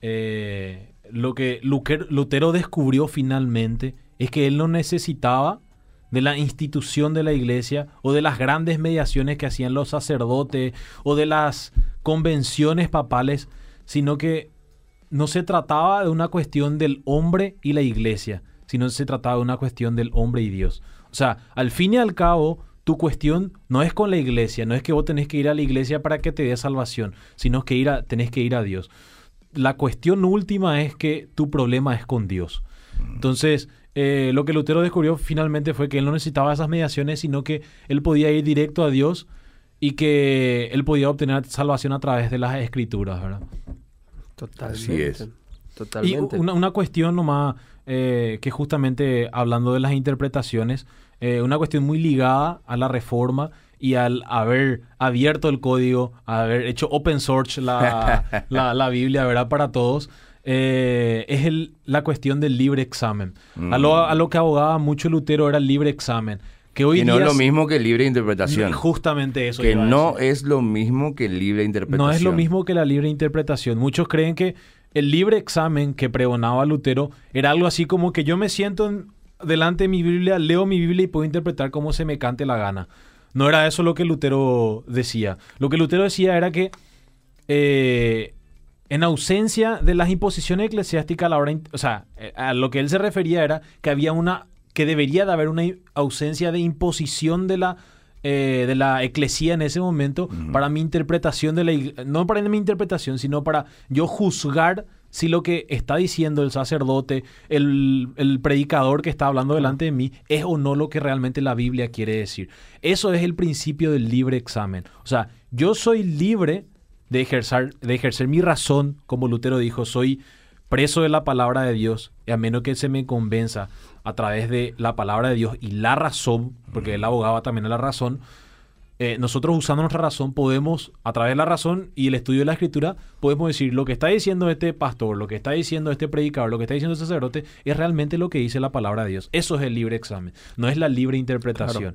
eh, lo que Lutero descubrió finalmente es que él no necesitaba de la institución de la iglesia o de las grandes mediaciones que hacían los sacerdotes o de las convenciones papales, sino que no se trataba de una cuestión del hombre y la iglesia, sino se trataba de una cuestión del hombre y Dios. O sea, al fin y al cabo, tu cuestión no es con la iglesia, no es que vos tenés que ir a la iglesia para que te dé salvación, sino que ir a, tenés que ir a Dios la cuestión última es que tu problema es con Dios. Entonces, eh, lo que Lutero descubrió finalmente fue que él no necesitaba esas mediaciones, sino que él podía ir directo a Dios y que él podía obtener salvación a través de las escrituras, ¿verdad? Totalmente. Así es. Totalmente. Y una, cuestión nomás, eh, que justamente hablando de las interpretaciones, eh, una cuestión muy ligada a la reforma y al haber abierto el código, haber hecho open source la, la, Biblia, ¿verdad? Para todos, eh, es el, la cuestión del libre examen. A, lo, a, lo, que abogaba mucho Lutero era el libre examen. Que hoy y no es lo mismo que libre interpretación. Justamente eso. Que no es lo mismo que libre interpretación. No es lo mismo que la libre interpretación. Muchos creen que el libre examen que pregonaba Lutero era algo así como que yo me siento delante de mi Biblia, leo mi Biblia y puedo interpretar como se me cante la gana. No era eso lo que Lutero decía. Lo que Lutero decía era que eh, en ausencia de las imposiciones eclesiásticas, a la hora, o sea, eh, a lo que él se refería era que había una, que debería de haber una ausencia de imposición de la eh, de la eclesía en ese momento para mi interpretación de la no para mi interpretación, sino para yo juzgar si lo que está diciendo el sacerdote, el, predicador que está hablando delante de mí, es o no lo que realmente la Biblia quiere decir. Eso es el principio del libre examen. O sea, yo soy libre de ejercer, de ejercer mi razón, como Lutero dijo, soy preso de la palabra de Dios, y a menos que se me convenza a través de la palabra de Dios y la razón, porque él abogaba también a la razón, eh, nosotros usando nuestra razón podemos, a través de la razón y el estudio de la escritura, podemos decir lo que está diciendo este pastor, lo que está diciendo este predicador, lo que está diciendo este sacerdote, es realmente lo que dice la palabra de Dios. Eso es el libre examen, no es la libre interpretación.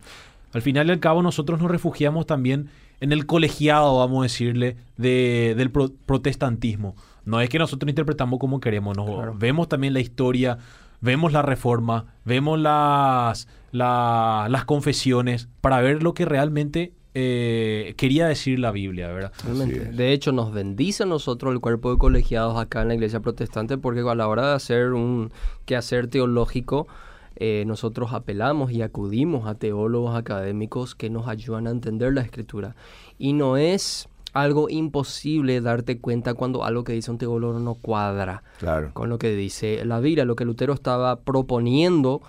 Al final y al cabo nosotros nos refugiamos también en el colegiado, vamos a decirle, de, del protestantismo. No es que nosotros interpretamos como queremos, nos vemos también la historia, vemos la reforma, vemos las, las confesiones para ver lo que realmente eh, quería decir la Biblia, ¿verdad? De hecho, nos bendice a nosotros el cuerpo de colegiados acá en la iglesia protestante porque a la hora de hacer un quehacer teológico, eh, nosotros apelamos y acudimos a teólogos académicos que nos ayudan a entender la escritura. Y no es algo imposible darte cuenta cuando algo que dice un teólogo no cuadra con lo que dice la Biblia. Lo que Lutero estaba proponiendo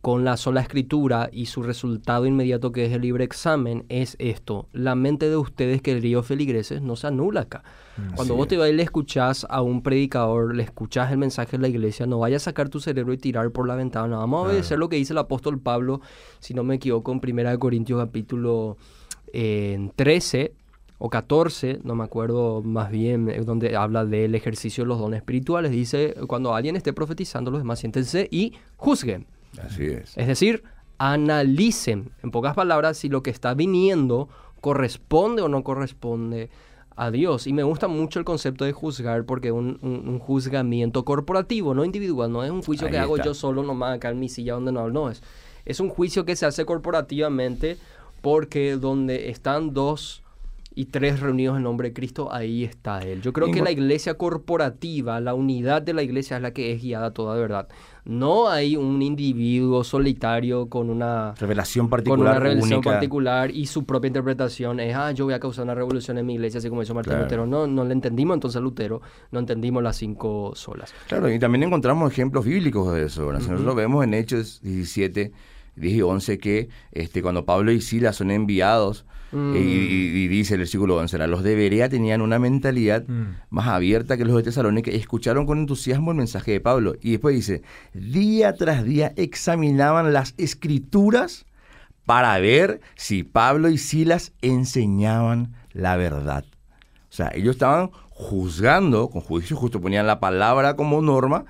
con la sola escritura y su resultado inmediato que es el libre examen es esto. La mente de ustedes, queridos feligreses, no se anula acá. Mm, cuando vos te vas y le escuchás a un predicador, le escuchás el mensaje de la iglesia, no vayas a sacar tu cerebro y tirar por la ventana. Vamos a obedecer lo que dice el apóstol Pablo, si no me equivoco, en 1 Corintios capítulo 13, eh, o 14, no me acuerdo más bien, eh, donde habla del ejercicio de los dones espirituales. Dice, cuando alguien esté profetizando, los demás siéntense y juzguen. Así es. Es decir, analicen, en pocas palabras, si lo que está viniendo corresponde o no corresponde a Dios. Y me gusta mucho el concepto de juzgar porque es un, juzgamiento corporativo, no individual, no es un juicio que hago yo solo nomás acá en mi silla donde no hablo, no es. Es un juicio que se hace corporativamente porque donde están dos y tres reunidos en nombre de Cristo, ahí está Él. Yo creo que la iglesia corporativa, la unidad de la iglesia es la que es guiada toda de verdad. No hay un individuo solitario con una revelación particular, con una revelación particular y su propia interpretación es, ah, yo voy a causar una revolución en mi iglesia, así como hizo Martín Lutero. No, no le entendimos entonces a Lutero, no entendimos las cinco solas. Claro, y también encontramos ejemplos bíblicos de eso. Nosotros lo vemos en Hechos 17 10 y 11 que este, cuando Pablo y Silas son enviados, Mm. eh, y, y- dice el versículo 11, era, los de Berea tenían una mentalidad Mm. más abierta que los de Tesalónica y escucharon con entusiasmo el mensaje de Pablo. Y después dice, día tras día examinaban las escrituras para ver si Pablo y Silas enseñaban la verdad. O sea, ellos estaban juzgando, con juicio justo ponían la palabra como norma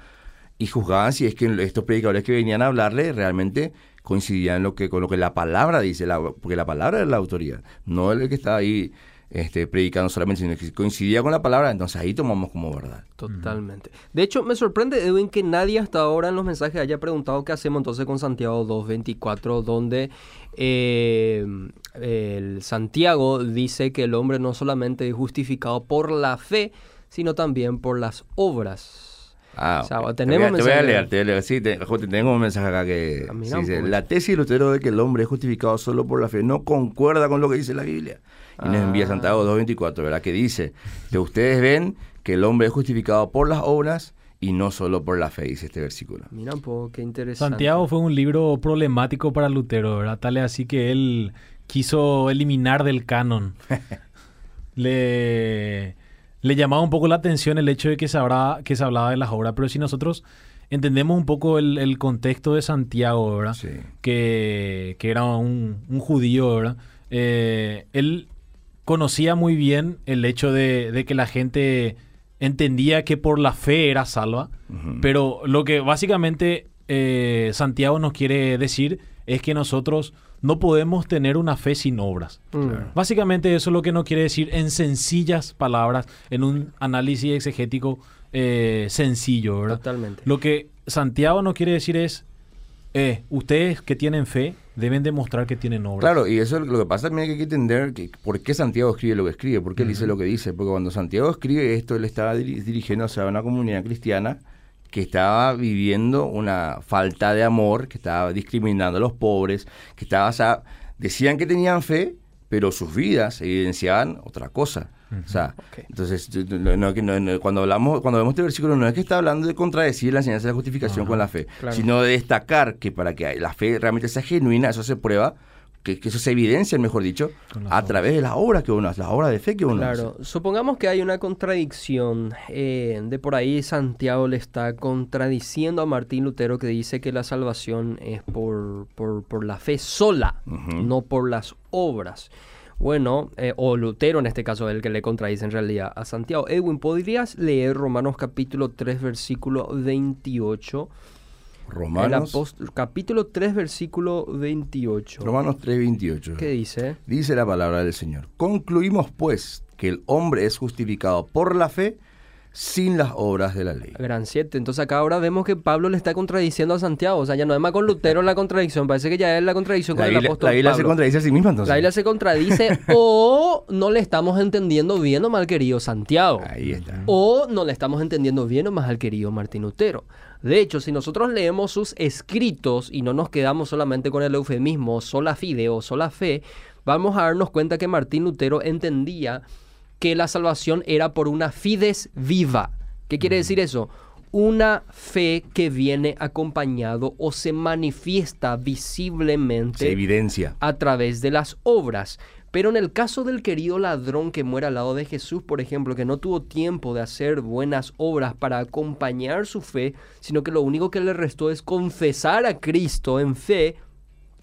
y juzgaban si es que estos predicadores que venían a hablarle realmente coincidían lo que, con lo que la palabra dice, porque la palabra es la autoridad, no el que estaba ahí este, predicando solamente, sino que coincidía con la palabra, entonces ahí tomamos como verdad. Totalmente. De hecho, me sorprende, Edwin, que nadie hasta ahora en los mensajes haya preguntado qué hacemos entonces con Santiago 2.24, donde eh, el Santiago dice que el hombre no solamente es justificado por la fe, sino también por las obras. Ah, O sea, tenemos te, voy a, te voy a mensaje- leer, te voy a leer. Sí, te- tengo un mensaje acá que Ah, sí, dice, poco. la tesis de Lutero de que el hombre es justificado solo por la fe no concuerda con lo que dice la Biblia. Y nos envía Ah. Santiago 2.24, ¿verdad? Que dice que ustedes ven que el hombre es justificado por las obras y no solo por la fe, dice este versículo. Mira un poco qué interesante. Santiago fue un libro problemático para Lutero, ¿verdad? Tal es así que él quiso eliminar del canon. le, le llamaba un poco la atención el hecho de que se, habrá- que se hablaba de las obras, pero si nosotros entendemos un poco el, el contexto de Santiago, ¿verdad? Sí. que, que era un, un judío, ¿verdad? Eh, él conocía muy bien el hecho de, de que la gente entendía que por la fe era salva, pero lo que básicamente eh, Santiago nos quiere decir es que nosotros no podemos tener una fe sin obras. Mm. Básicamente eso es lo que nos quiere decir en sencillas palabras, en un análisis exegético eh, sencillo, ¿verdad? Totalmente. Lo que Santiago nos quiere decir es, eh, ustedes que tienen fe deben demostrar que tienen obras. Claro, y eso es lo que pasa también hay que entender que por qué Santiago escribe lo que escribe, por qué él dice lo que dice, porque cuando Santiago escribe esto, él estaba diri- dirigiéndose a una comunidad cristiana que estaba viviendo una falta de amor, que estaba discriminando a los pobres, que estaba, o sea, decían que tenían fe, pero sus vidas evidenciaban otra cosa. O sea, entonces, no- no- cuando hablamos, cuando vemos este versículo, no es que está hablando de contradecir la enseñanza de la justificación con la fe, claro. sino de destacar que para que la fe realmente sea genuina, eso se prueba, que, que eso se evidencia, mejor dicho, a obras. través de las obras que uno hace, las obras de fe que uno Claro, supongamos que hay una contradicción. eh, de por ahí Santiago le está contradiciendo a Martín Lutero que dice que la salvación es por, por, por la fe sola, no por las obras. Bueno, eh, o Lutero en este caso el que le contradice en realidad a Santiago. Edwin, ¿podrías leer Romanos capítulo 3 versículo 28? El Romanos, apóstol- capítulo 3 versículo 28. Romanos 3.28. ¿Qué dice? Dice la palabra del Señor. Concluimos pues que el hombre es justificado por la fe sin las obras de la ley. Gran 7. Entonces acá ahora vemos que Pablo le está contradiciendo a Santiago. O sea, ya no es más con Lutero la contradicción. Parece que ya es la contradicción La con el Biblia, apóstol la Biblia se contradice a sí misma entonces. La Biblia se contradice o no le estamos entendiendo bien o mal querido Santiago. Ahí está. O no le estamos entendiendo bien o más al querido Martín Lutero. De hecho, si nosotros leemos sus escritos y no nos quedamos solamente con el eufemismo sola fide o sola fe, vamos a darnos cuenta que Martín Lutero entendía que la salvación era por una fides viva. ¿Qué quiere decir eso? Una fe que viene acompañado o se manifiesta visiblemente Se evidencia. a través de las obras. Pero en el caso del querido ladrón que muere al lado de Jesús, por ejemplo, que no tuvo tiempo de hacer buenas obras para acompañar su fe, sino que lo único que le restó es confesar a Cristo en fe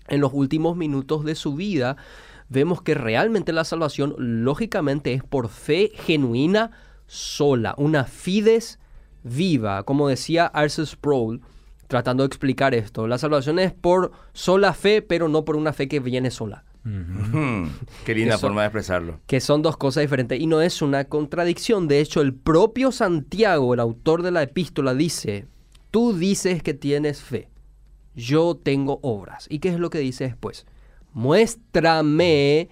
en los últimos minutos de su vida, vemos que realmente la salvación lógicamente es por fe genuina sola, una fides viva, como decía Arce Sproul, tratando de explicar esto. La salvación es por sola fe, pero no por una fe que viene sola. Hmm, Qué linda forma de expresarlo. Que son dos cosas diferentes y no es una contradicción. De hecho, el propio Santiago, el autor de la epístola, dice, tú dices que tienes fe, yo tengo obras. ¿Y qué es lo que dice después? Muéstrame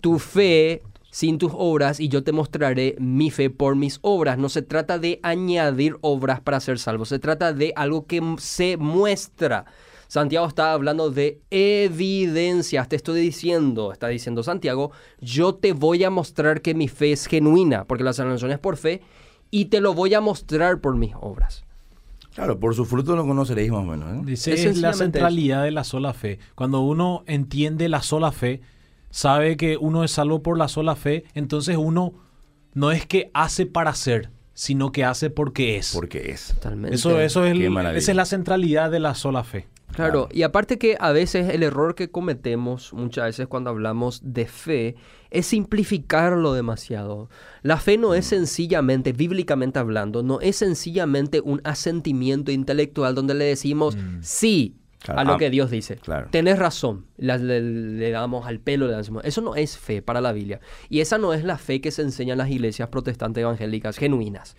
tu fe sin tus obras y yo te mostraré mi fe por mis obras. No se trata de añadir obras para ser salvo, se trata de algo que se muestra. Santiago está hablando de evidencias, te estoy diciendo, está diciendo Santiago, yo te voy a mostrar que mi fe es genuina, porque la salvación es por fe, y te lo voy a mostrar por mis obras. Claro, por su fruto lo conoceréis más o menos. ¿eh? Dice, Es es, la centralidad de la sola fe. Cuando uno entiende la sola fe, sabe que uno es salvo por la sola fe, entonces uno no es que hace para hacer, sino que hace porque es. Porque es. Totalmente. Eso, eso es, Qué el- maravilla. esa es la centralidad de la sola fe. Claro, y aparte que a veces el error que cometemos muchas veces cuando hablamos de fe es simplificarlo demasiado. La fe no Mm. es sencillamente, bíblicamente hablando, no es sencillamente un asentimiento intelectual donde le decimos sí Claro, a lo ah, que Dios dice. claro. Tenés razón, le, le damos al pelo, le decimos. Eso no es fe para la Biblia. Y esa no es la fe que se enseña en las iglesias protestantes evangélicas genuinas.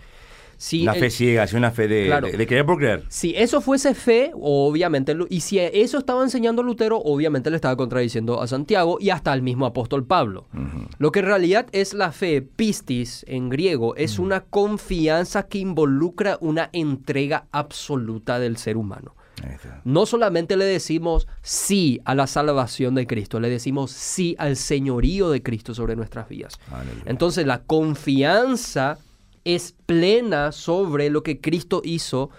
Si Una el- fe ciega, así una fe de, Claro. de, de creer por creer. si eso fuese fe, obviamente, y si eso estaba enseñando Lutero, obviamente le estaba contradiciendo a Santiago y hasta al mismo apóstol Pablo. Lo que en realidad es la fe, pistis en griego, es una confianza que involucra una entrega absoluta del ser humano. No solamente le decimos sí a la salvación de Cristo, le decimos sí al señorío de Cristo sobre nuestras vidas. Aleluya. Entonces la confianza es plena sobre lo que Cristo hizo,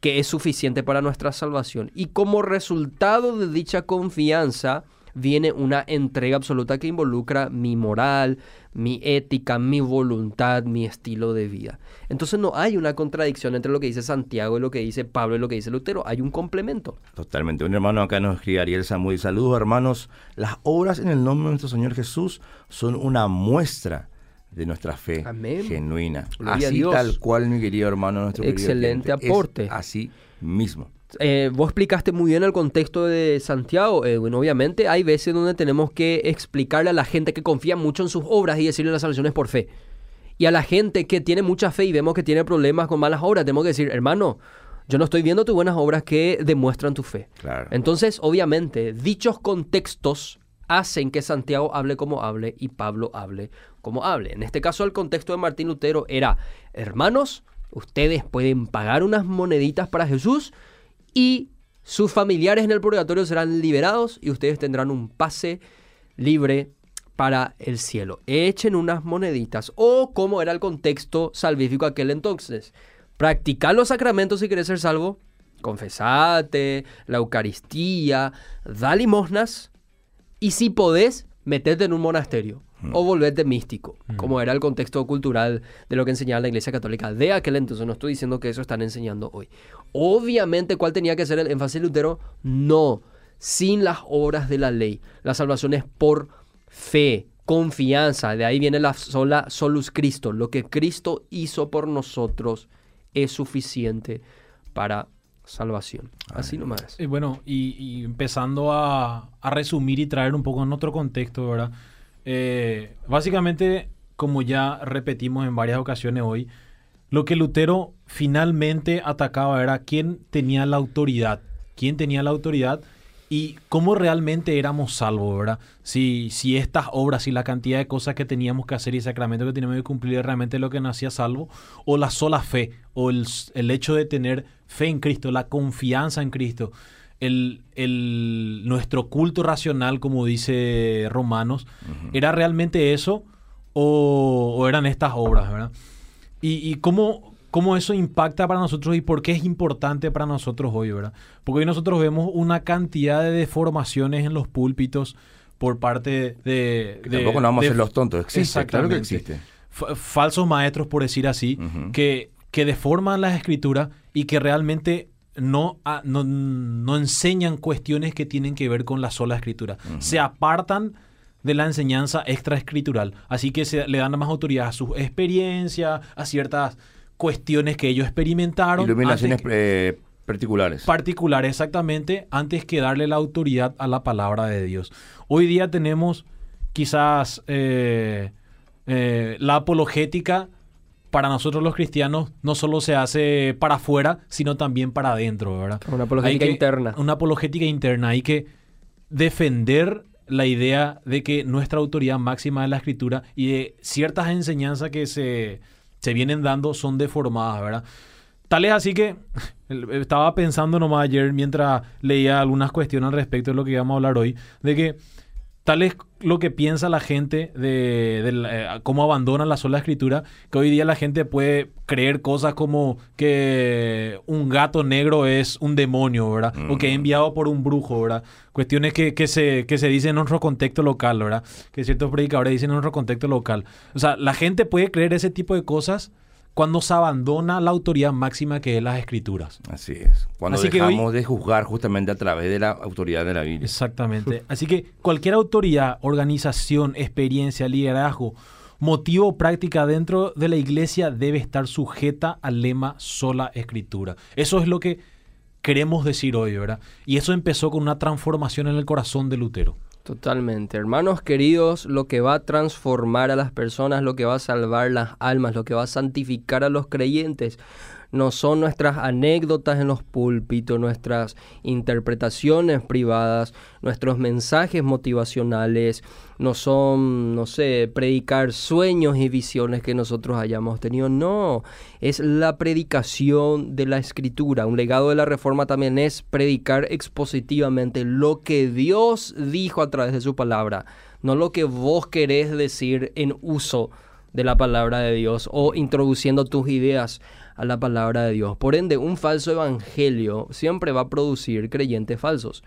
que es suficiente para nuestra salvación. Y como resultado de dicha confianza viene una entrega absoluta que involucra mi moral, mi ética, mi voluntad, mi estilo de vida. Entonces no hay una contradicción entre lo que dice Santiago y lo que dice Pablo y lo que dice Lutero. Hay un complemento. Totalmente. Un hermano acá nos escribe Ariel Samuel. Saludos hermanos. Las obras en el nombre de nuestro Señor Jesús son una muestra de nuestra fe Amén. genuina. Gloria así tal cual, mi querido hermano, nuestro querido Excelente aporte. así mismo. Eh, vos explicaste muy bien el contexto de Santiago, Edwin. Obviamente hay veces donde tenemos que explicarle a la gente que confía mucho en sus obras y decirle la salvación es por fe. Y a la gente que tiene mucha fe y vemos que tiene problemas con malas obras, tenemos que decir, hermano, yo no estoy viendo tus buenas obras que demuestran tu fe. Claro. Entonces, obviamente, dichos contextos hacen que Santiago hable como hable y Pablo hable como hable. En este caso, el contexto de Martín Lutero era, hermanos, ustedes pueden pagar unas moneditas para Jesús y sus familiares en el purgatorio serán liberados y ustedes tendrán un pase libre para el cielo. Echen unas moneditas. O como era el contexto salvífico aquel entonces. Practicar los sacramentos si querés ser salvo. Confesate, la Eucaristía, da limosnas. Y si podés, metete en un monasterio. O volverte místico, como era el contexto cultural de lo que enseñaba la Iglesia Católica de aquel entonces. No estoy diciendo que eso están enseñando hoy. Obviamente, ¿cuál tenía que ser el énfasis de Lutero? No, sin las obras de la ley. La salvación es por fe, confianza. De ahí viene la sola solus Cristo. Lo que Cristo hizo por nosotros es suficiente para salvación. Así nomás. Y bueno, y, y empezando a, a resumir y traer un poco en otro contexto, ¿verdad? Eh, básicamente, como ya repetimos en varias ocasiones hoy, lo que Lutero finalmente atacaba era quién tenía la autoridad, quién tenía la autoridad y cómo realmente éramos salvos, ¿verdad? Si, si estas obras y la cantidad de cosas que teníamos que hacer y sacramentos que teníamos que cumplir es realmente lo que nos hacía salvo, o la sola fe, o el, el hecho de tener fe en Cristo, la confianza en Cristo, el, el- nuestro culto racional, como dice Romanos, ¿era realmente eso o, o eran estas obras, verdad? Y, y cómo, cómo eso impacta para nosotros y por qué es importante para nosotros hoy, ¿verdad? Porque hoy nosotros vemos una cantidad de deformaciones en los púlpitos por parte de... Tampoco nos vamos de- a hacer los tontos. Existe, claro que existe. Fa- falsos maestros, por decir así, que, que deforman las escrituras y que realmente no, ah, no, no enseñan cuestiones que tienen que ver con la sola escritura. Se apartan de la enseñanza extraescritural. Así que se le dan más autoridad a su experiencia, a ciertas cuestiones que ellos experimentaron. Iluminaciones que- eh, particulares. particulares exactamente antes que darle la autoridad a la palabra de Dios. Hoy día tenemos quizás eh, eh, la apologética para nosotros los cristianos no solo se hace para afuera, sino también para adentro, ¿verdad? Una apologética Hay que- interna. Una apologética interna. Hay que defender la idea de que nuestra autoridad máxima de la escritura y de ciertas enseñanzas que se, se vienen dando son deformadas, ¿verdad? Tal es así que estaba pensando nomás ayer mientras leía algunas cuestiones al respecto de lo que íbamos a hablar hoy, de que tal es lo que piensa la gente de, eh, cómo abandona la sola escritura, que hoy día la gente puede creer cosas como que un gato negro es un demonio, ¿verdad? O que es enviado por un brujo, ¿verdad? Cuestiones que, que, se, que se dicen en nuestro contexto local, ¿verdad? Que ciertos predicadores dicen en nuestro contexto local. O sea, la gente puede creer ese tipo de cosas cuando se abandona la autoridad máxima que es las escrituras. Así es. Cuando dejamos de juzgar justamente a través de la autoridad de la Biblia. Exactamente. Así que cualquier autoridad, organización, experiencia, liderazgo, motivo o práctica dentro de la iglesia debe estar sujeta al lema sola escritura. Eso es lo que queremos decir hoy, ¿verdad? Y eso empezó con una transformación en el corazón de Lutero. Totalmente. Hermanos queridos, lo que va a transformar a las personas, lo que va a salvar las almas, lo que va a santificar a los creyentes, no son nuestras anécdotas en los púlpitos, nuestras interpretaciones privadas, nuestros mensajes motivacionales, no son, no sé, predicar sueños y visiones que nosotros hayamos tenido, no, es la predicación de la escritura. Un legado de la reforma también es predicar expositivamente lo que Dios dijo a través de su palabra, no lo que vos querés decir en uso de la palabra de Dios o introduciendo tus ideas la palabra de Dios. Por ende, un falso evangelio siempre va a producir creyentes falsos.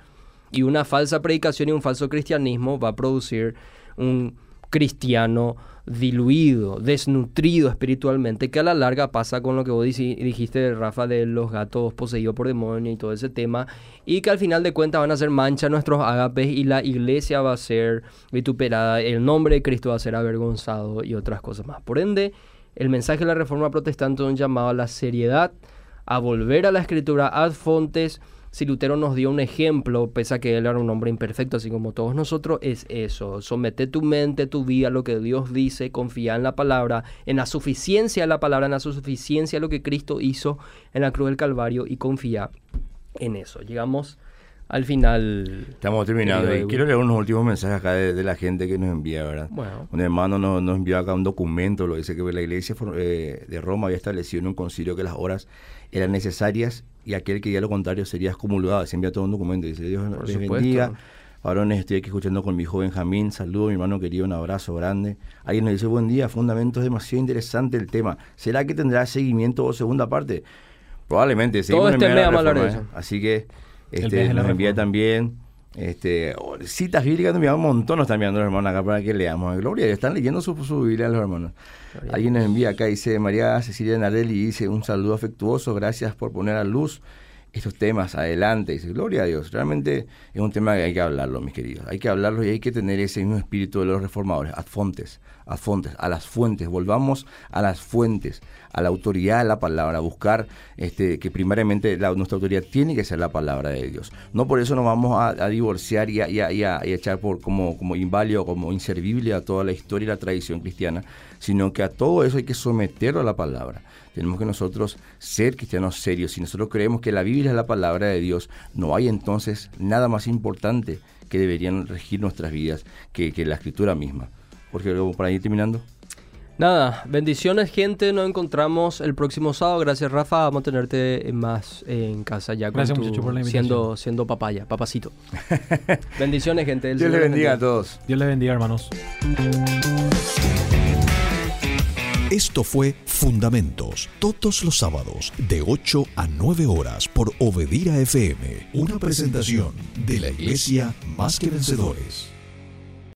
Y una falsa predicación y un falso cristianismo va a producir un cristiano diluido, desnutrido espiritualmente, que a la larga pasa con lo que vos dijiste, Rafa, de los gatos poseídos por demonios y todo ese tema, y que al final de cuentas van a ser mancha nuestros ágapes y la iglesia va a ser vituperada, el nombre de Cristo va a ser avergonzado y otras cosas más. Por ende, el mensaje de la Reforma Protestante es un llamado a la seriedad, a volver a la escritura ad fontes. Si Lutero nos dio un ejemplo, pese a que él era un hombre imperfecto, así como todos nosotros, es eso. Somete tu mente, tu vida a lo que Dios dice, confía en la palabra, en la suficiencia de la palabra, en la suficiencia de lo que Cristo hizo en la cruz del Calvario y confía en eso. Llegamos al final. Estamos terminando. quiero leer unos últimos mensajes acá de, la gente que nos envía, ¿verdad? Bueno. Un hermano nos, envió acá un documento, lo dice que la iglesia eh, de Roma había establecido en un concilio que las horas eran necesarias y aquel que diga lo contrario sería excomulgado. Se envía todo un documento. Dice, Dios les bendiga. Varones, estoy aquí escuchando con mi hijo Benjamín. Saludo, mi hermano querido, un abrazo grande. Alguien nos dice, buen día, fundamento, es demasiado interesante el tema. ¿Será que tendrá seguimiento o segunda parte? Probablemente. Todo este mes vamos a hablar de eso. Así que este, nos envía también este, citas bíblicas, nos envía un montón, nos están enviando los hermanos acá para que leamos. Gloria, están leyendo su, su Biblia los hermanos. Alguien nos envía acá, dice María Cecilia Narelli, dice un saludo afectuoso, gracias por poner a luz estos temas adelante. Dice, gloria a Dios. Realmente es un tema que hay que hablarlo, mis queridos. Hay que hablarlo y hay que tener ese mismo espíritu de los reformadores, ad fontes, a fontes, a las fuentes. Volvamos a las fuentes, a la autoridad de la palabra, a buscar este, que primariamente nuestra autoridad tiene que ser la palabra de Dios. No por eso nos vamos a, divorciar y a, echar por como, como inválido, como inservible a toda la historia y la tradición cristiana, sino que a todo eso hay que someterlo a la palabra. Tenemos que nosotros ser cristianos serios. Si nosotros creemos que la Biblia es la palabra de Dios, no hay entonces nada más importante que deberían regir nuestras vidas que, la escritura misma. Porque luego para ir terminando. Nada, bendiciones gente, nos encontramos el próximo sábado. Gracias Rafa, vamos a tenerte más en casa ya. Gracias muchachos por la invitación. Siendo, siendo papaya, papacito. bendiciones gente. Dios les bendiga a todos. Dios les bendiga hermanos. Esto fue Fundamentos, todos los sábados, de 8 a 9 horas por Obedira FM, una presentación de la Iglesia Más que Vencedores.